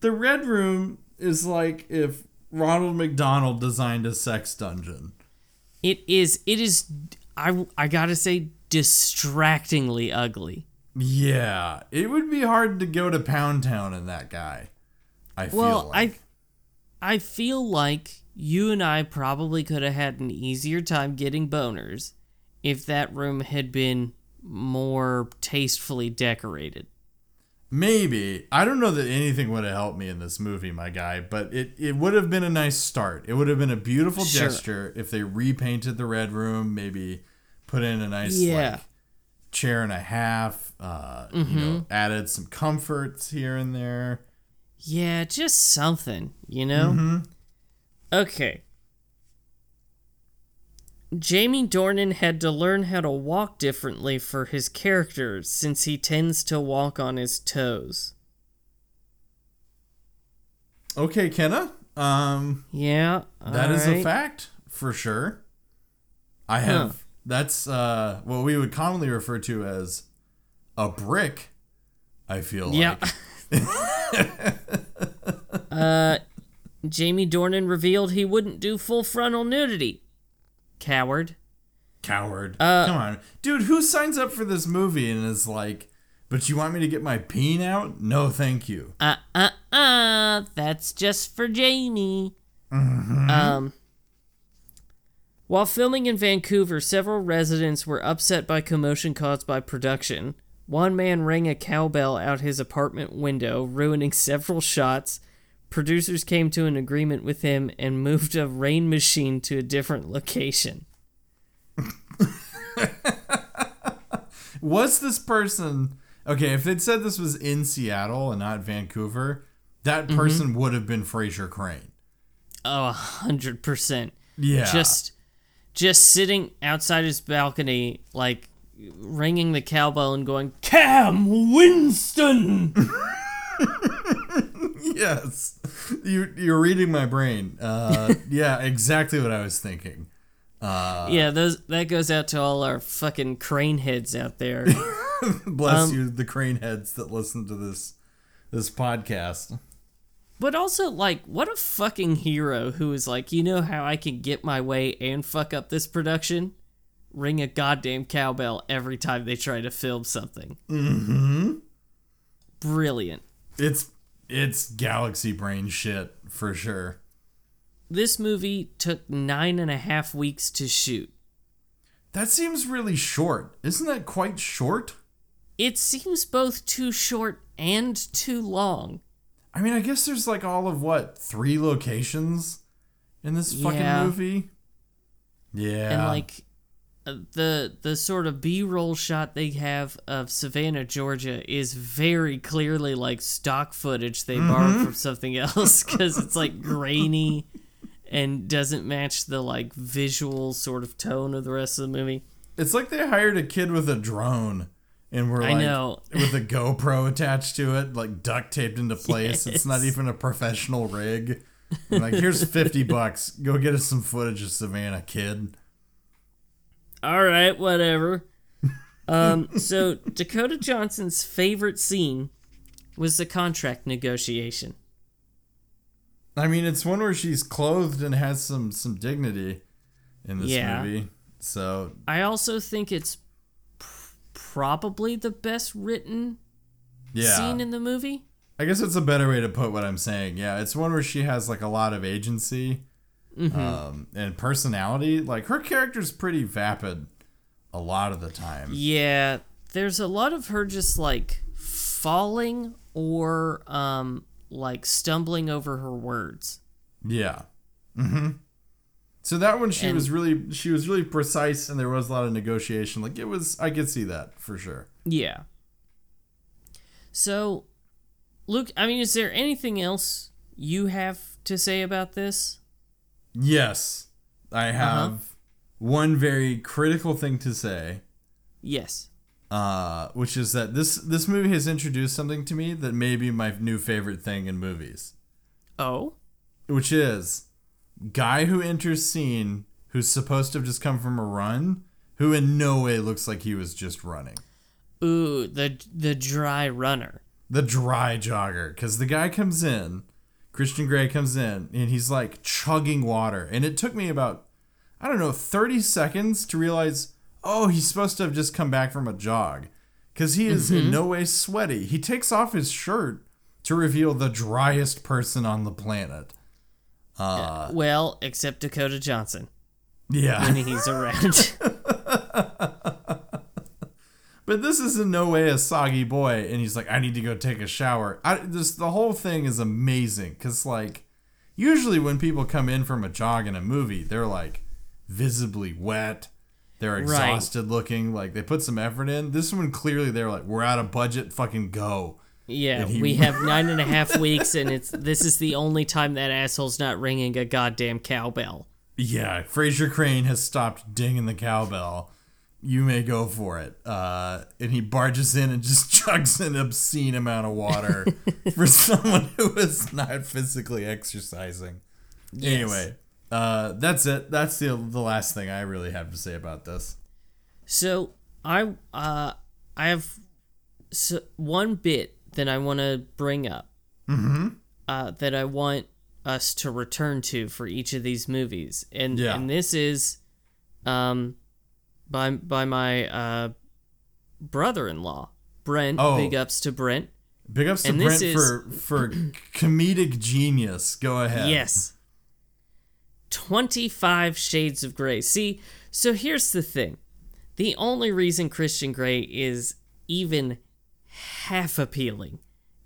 The Red Room is like if Ronald McDonald designed a sex dungeon. It is it is I I got to say distractingly ugly. Yeah, it would be hard to go to Pound Town in that guy. I feel Well, like. I I feel like you and I probably could have had an easier time getting boners if that room had been more tastefully decorated. Maybe. I don't know that anything would have helped me in this movie, my guy, but it, it would have been a nice start. It would have been a beautiful Sure. gesture if they repainted the red room, maybe put in a nice Yeah. like chair and a half, uh, you Mm-hmm. know, added some comforts here and there. Yeah, just something, you know? Okay. Jamie Dornan had to learn how to walk differently for his character since he tends to walk on his toes. Okay, Kenna. Um Yeah. that is a fact for sure. I have that's uh what we would commonly refer to as a brick I feel like. Yeah. like. Jamie Dornan revealed he wouldn't do full frontal nudity. Coward. Coward. Uh, Come on. Dude, who signs up for this movie and is like, but you want me to get my peen out? No, thank you. Uh uh uh. That's just for Jamie. Um. While filming in Vancouver, several residents were upset by commotion caused by production. One man rang a cowbell out his apartment window, ruining several shots. Producers came to an agreement with him and moved a rain machine to a different location. Was this person okay? If they'd said this was in Seattle and not Vancouver, that Mm-hmm. person would have been Frasier Crane. Oh, a hundred percent. Yeah. Just, just sitting outside his balcony, like ringing the cowbell and going, "Cam Winston." yes, you you're reading my brain. Uh, yeah, exactly what I was thinking. yeah, those that goes out to all our fucking crane heads out there. Bless Um, you, the crane heads that listen to this this podcast. but also, like, what a fucking hero who is like, you know how I can get my way and fuck up this production? Ring a goddamn cowbell every time they try to film something. Mm-hmm. Brilliant. It's it's galaxy brain shit for sure. This movie took nine and a half weeks to shoot. That seems really short. Isn't that quite short? It seems both too short and too long. I mean, I guess there's like all of what three locations in this fucking Yeah. movie. Yeah, And like the the sort of B-roll shot they have of Savannah, Georgia is very clearly like stock footage they mm-hmm. borrowed from something else cuz it's like grainy and doesn't match the like visual sort of tone of the rest of the movie. it's like they hired a kid with a drone and we're I like know. with a GoPro attached to it, like duct taped into place. It's not even a professional rig. And like, here's fifty bucks. Go get us some footage of Savannah, kid. All right, whatever. Um, so Dakota Johnson's favorite scene was the contract negotiation. I mean, it's one where she's clothed and has some some dignity in this Yeah. movie. So I also think it's pr- probably the best written yeah, scene in the movie. I guess it's a better way to put what I'm saying. Yeah, it's one where she has like a lot of agency Mm-hmm. um, and personality. Like her character's pretty vapid a lot of the time. Yeah, there's a lot of her just like falling or um like stumbling over her words. Yeah. Mm-hmm. So that one she And- was really she was really precise and there was a lot of negotiation. Like it was I could see that for sure. Yeah. So, Luke, I mean, is there anything else you have to say about this? Yes. I Uh-huh. have one very critical thing to say. Yes. uh, which is that this this movie has introduced something to me that may be my new favorite thing in movies, Oh? which is guy who enters scene who's supposed to have just come from a run, who in no way looks like he was just running. Ooh, the the dry runner. The dry jogger, because the guy comes in, Christian Grey comes in, and he's like chugging water, and it took me about I don't know thirty seconds to realize, oh, he's supposed to have just come back from a jog, because he is in no way sweaty. He takes off his shirt to reveal the driest person on the planet. Uh, well, except Dakota Johnson yeah. when he's around. But this is in no way a soggy boy, and he's like, I need to go take a shower. I, this the whole thing is amazing because like usually when people come in from a jog in a movie, they're like visibly wet, they're exhausted looking, like they put some effort in. This one clearly they're like, we're out of budget, fucking go. yeah, he- we have nine and a half weeks, and it's this is the only time that asshole's not ringing a goddamn cowbell. Yeah, Frasier Crane has stopped dinging the cowbell. You may go for it. Uh, and he barges in and just chugs an obscene amount of water for someone who is not physically exercising. Anyway, uh, that's it. That's the the last thing I really have to say about this. So I uh I have s one bit that I want to bring up. Mm-hmm. Uh, that I want us to return to for each of these movies, and Yeah. and this is, um, by by my uh, brother-in-law Brent. Oh. Big ups to Brent. Big ups to And this Brent is- for for comedic genius. Go ahead. Yes. 25 Shades of Grey. See, so here's the thing. The only reason Christian Grey is even half appealing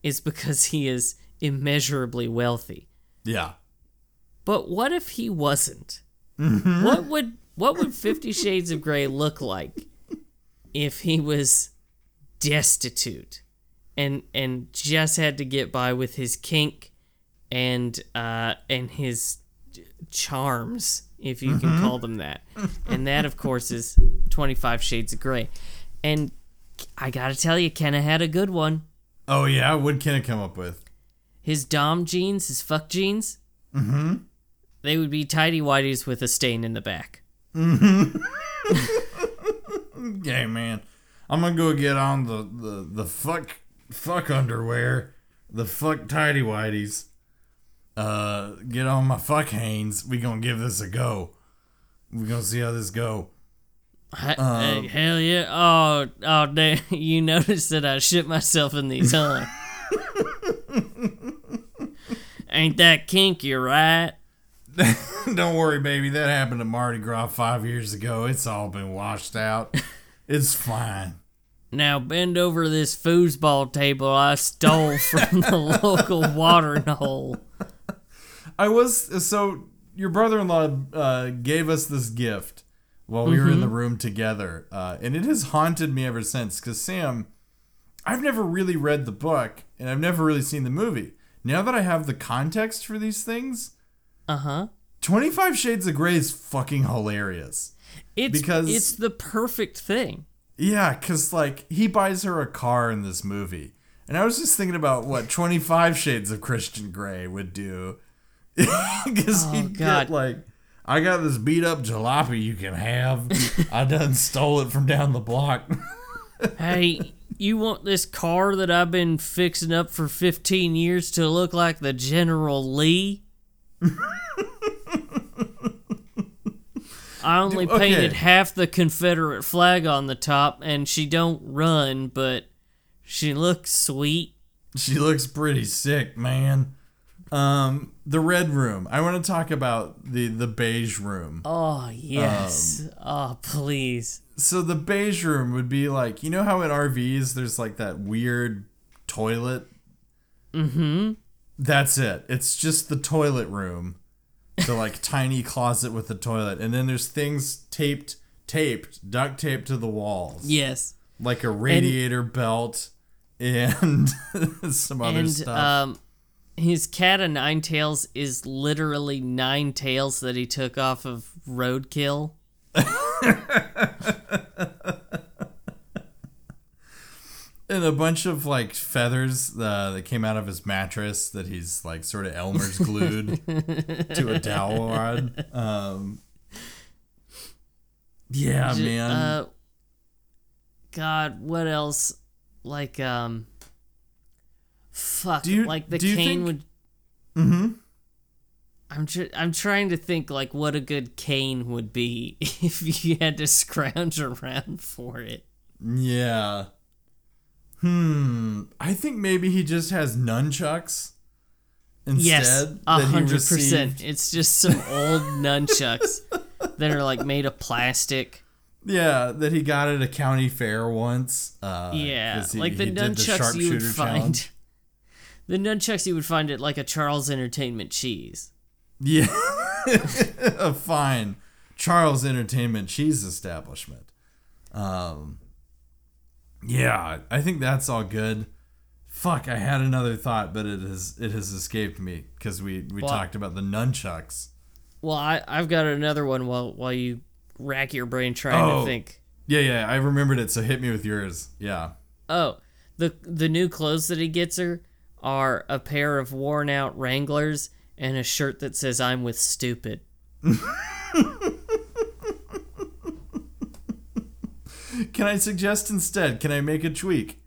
is because he is immeasurably wealthy. Yeah. But what if he wasn't? What would what would 50 Shades of Grey look like if he was destitute and and just had to get by with his kink and uh and his charms if you can call them that. And that of course is 25 Shades of Grey. And I got to tell you Kenna had a good one. Oh yeah. What it come up with? His dom jeans, his fuck jeans, mm-hmm. they would be tidy whities with a stain in the back. Yeah, man. I'm gonna go get on the the the fuck fuck underwear, the fuck tidy whities. Uh, get on my fuck Hanes. We gonna give this a go. We gonna see how this go. Hey, hell yeah! Oh, oh, damn! You noticed that I shit myself in these, huh? Ain't that kinky, right? Don't worry, baby. That happened to Mardi Gras five years ago. It's all been washed out. It's fine. Now bend over this foosball table I stole from the local watering hole. I was so your brother-in-law uh, gave us this gift while we were in the room together, uh, and it has haunted me ever since. Because Sam, I've never really read the book, and I've never really seen the movie. Now that I have the context for these things, Uh huh. Twenty Five Shades of Grey is fucking hilarious. It's Because- it's the perfect thing. Yeah, because like he buys her a car in this movie, and I was just thinking about what Twenty Five Shades of Christian Grey would do, because he'd God. get like, I got this beat up jalopy you can have. I done stole it from down the block. Hey, you want this car that I've been fixing up for 15 years to look like the General Lee? I only okay. painted half the Confederate flag on the top and she don't run, but she looks sweet. she looks pretty sick, man. Um, the red room. I want to talk about the the beige room. Oh, yes. oh, please. So the beige room would be like, you know how in RVs there's like that weird toilet? Mm-hmm. That's it. It's just the toilet room. The like tiny closet with the toilet. And then there's things taped taped, duct taped to the walls. Yes. Like a radiator belt and some other and stuff. um his cat of nine tails is literally nine tails that he took off of roadkill and a bunch of like feathers uh, that came out of his mattress that he's like sort of Elmer's glued to a dowel rod. Um, yeah, J- man. uh god what else like um fuck you- like the do cane think- would mm-hmm. I'm tr- I'm trying to think like what a good cane would be if you had to scrounge around for it. Yeah. Hmm. I think maybe he just has nunchucks instead. Yes, a hundred percent. It's just some old nunchucks that are like made of plastic. Yeah, that he got at a county fair once. Uh, Yeah, he- like the nunchucks you would find. challenge. The nunchucks you would find at like a Charles Entertainment cheese. Yeah, a fine Charles Entertainment cheese establishment. Um, yeah, I think that's all good. Fuck, I had another thought, but it has it has escaped me because we we Well- talked about the nunchucks. Well, I I've got another one while while you rack your brain trying Oh. to think. Yeah, yeah, I remembered it. So hit me with yours. Yeah. Oh, the the new clothes that he gets her are a pair of worn out Wranglers and a shirt that says "I'm with stupid." Can I suggest instead? Can I make a tweak?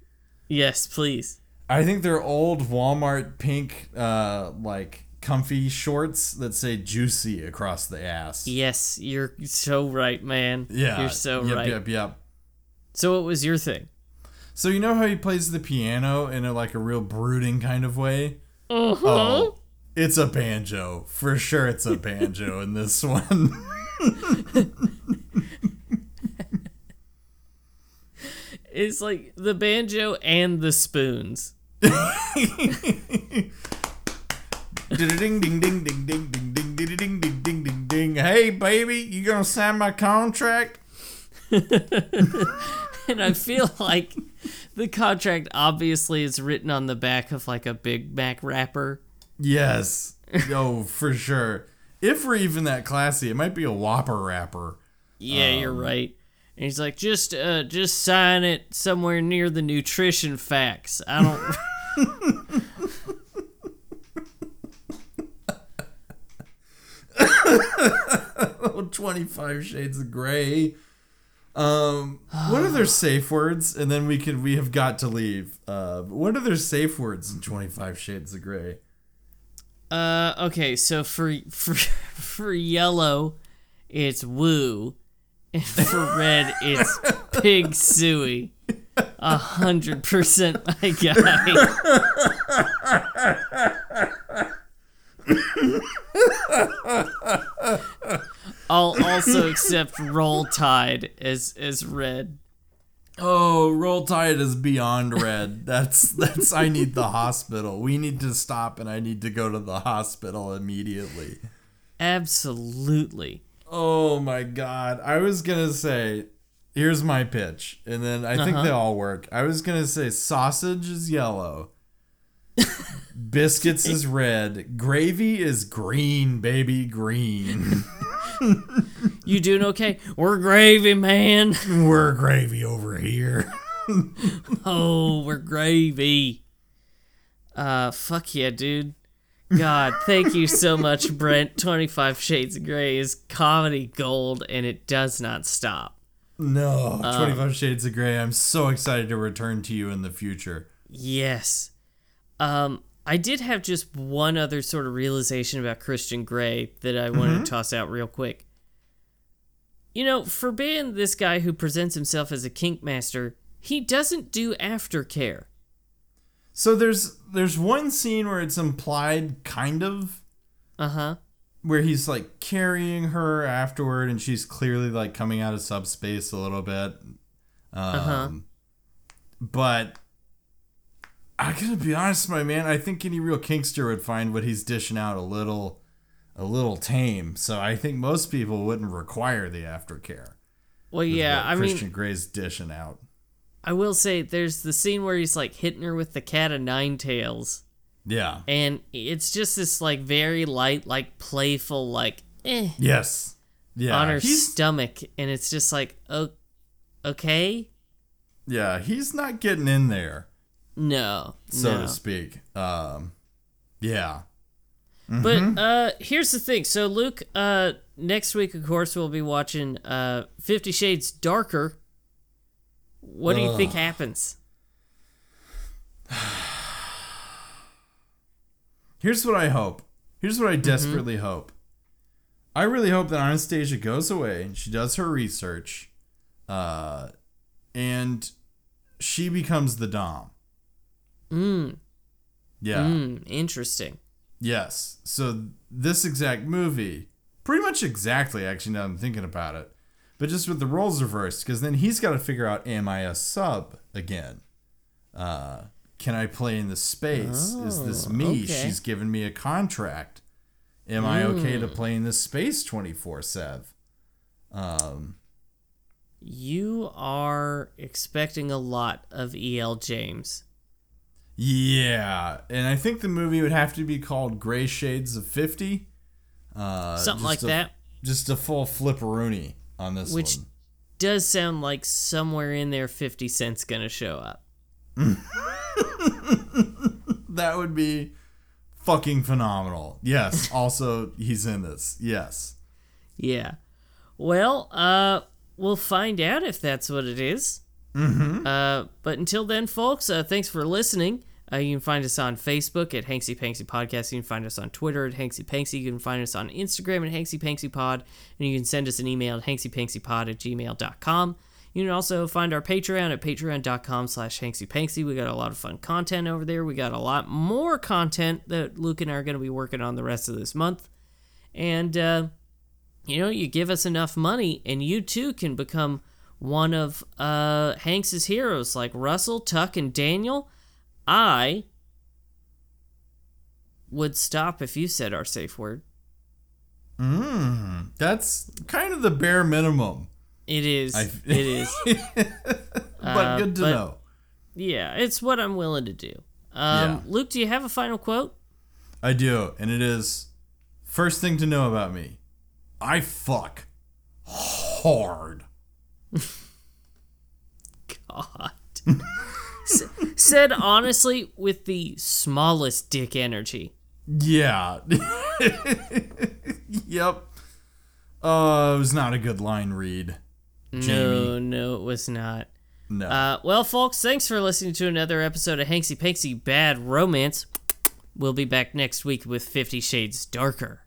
Yes, please. I think they're old Walmart pink, uh, like comfy shorts that say "juicy" across the ass. Yes, you're so right, man. Yeah, You're so yep, right. Yep, yep. So what was your thing? So you know how he plays the piano in a like a real brooding kind of way? Uh-huh. Oh, it's a banjo for sure. It's a banjo in this one. It's like the banjo and the spoons. ding ding ding ding ding ding ding ding ding ding ding ding. Hey baby, you gonna sign my contract? And I feel like the contract obviously is written on the back of like a Big Mac wrapper. Yes. Oh, for sure. If we're even that classy, it might be a Whopper wrapper. Yeah, you're um, right. And he's like, just uh just sign it somewhere near the nutrition facts. I don't Oh, 25 shades of gray. Um, what are their safe words? And then we can we have got to leave. Uh, what are their safe words in 25 shades of gray? Uh okay, so for for for yellow it's woo. And for red it's pig suey. A hundred percent my guy. I'll also accept roll tide as as red. Oh, roll tide is beyond red. That's that's I need the hospital. We need to stop and I need to go to the hospital immediately. Absolutely. Oh my god. I was going to say here's my pitch and then I think they all work. I was going to say sausage is yellow. Biscuits is red. Gravy is green, baby, green. You doing okay? We're gravy, man. We're gravy over here. Oh, we're gravy. Uh, fuck yeah, dude. God, thank you so much, Brent. 25 Shades of Grey is comedy gold, and it does not stop. No, 25 Shades of Grey. I'm so excited to return to you in the future. Yes. Um, I did have just one other sort of realization about Christian Grey that I wanted to toss out real quick. You know, for being this guy who presents himself as a kink master, he doesn't do aftercare. So there's there's one scene where it's implied kind of Uh huh. where he's like carrying her afterward and she's clearly like coming out of subspace a little bit. Um Uh-huh. but I gotta be honest, my man, I think any real kinkster would find what he's dishing out a little a little tame. So I think most people wouldn't require the aftercare. Well, yeah, I mean, Christian Grey's dishing out. I will say there's the scene where he's like hitting her with the cat of nine tails, Yeah. and it's just this like very light, like playful, like eh Yes. Yeah. on her he's stomach, and it's just like, oh, okay, yeah, he's not getting in there, no, so no. to speak. Um yeah. But Mm-hmm. uh, here's the thing. So Luke, uh, next week, of course, we'll be watching uh, Fifty Shades Darker. What do you think happens? Here's what I hope. Here's what I Mm-hmm. desperately hope. I really hope that Anastasia goes away and she does her research, uh, and she becomes the dom. Mm, Yeah. mm, interesting. Yes. So this exact movie, pretty much exactly, actually, now that I'm thinking about it, but just with the roles reversed, because then he's got to figure out, am I a sub again? Uh, can I play in the space? Is this Oh, me? okay. She's given me a contract. Am I okay Hmm. to play in the space 24 7? Um, You are expecting a lot of E.L. James. yeah. And I think the movie would have to be called Gray Shades of 50. Uh, Something like a- that. Just a full flipperoonie on this Which one. does sound like somewhere in there 50 Cent's gonna show up. That would be fucking phenomenal. Yes. Also, he's in this. Yes. Yeah. Well, uh, we'll find out if that's what it is. Mm-hmm. Uh, but until then, folks, uh, thanks for listening. Uh, you can find us on Facebook at Hanksy Panksy Podcast. You can find us on Twitter at Hanksy Panksy. You can find us on Instagram at Hanksy Panksy Pod. And you can send us an email at hanksypanksypod at gmail.com. You can also find our Patreon at patreon.com slash hanksypanksy. We got a lot of fun content over there. We got a lot more content that Luke and I are going to be working on the rest of this month. And, uh, you know, you give us enough money and you too can become one of uh, Hanks's heroes like Russell, Tuck, and Daniel. I would stop if you said our safe word. Mm, that's kind of the bare minimum. It is. I- it is. But good to but- know. Yeah, it's what I'm willing to do. Um, Yeah. Luke, do you have a final quote? I do, and it is first thing to know about me. I fuck hard. God. Said honestly with the smallest dick energy. Yeah. yep. Uh, it was not a good line read. No, no, it was not. No. Uh, well, folks, thanks for listening to another episode of Hanksy Panksy Bad Romance. We'll be back next week with Fifty Shades Darker.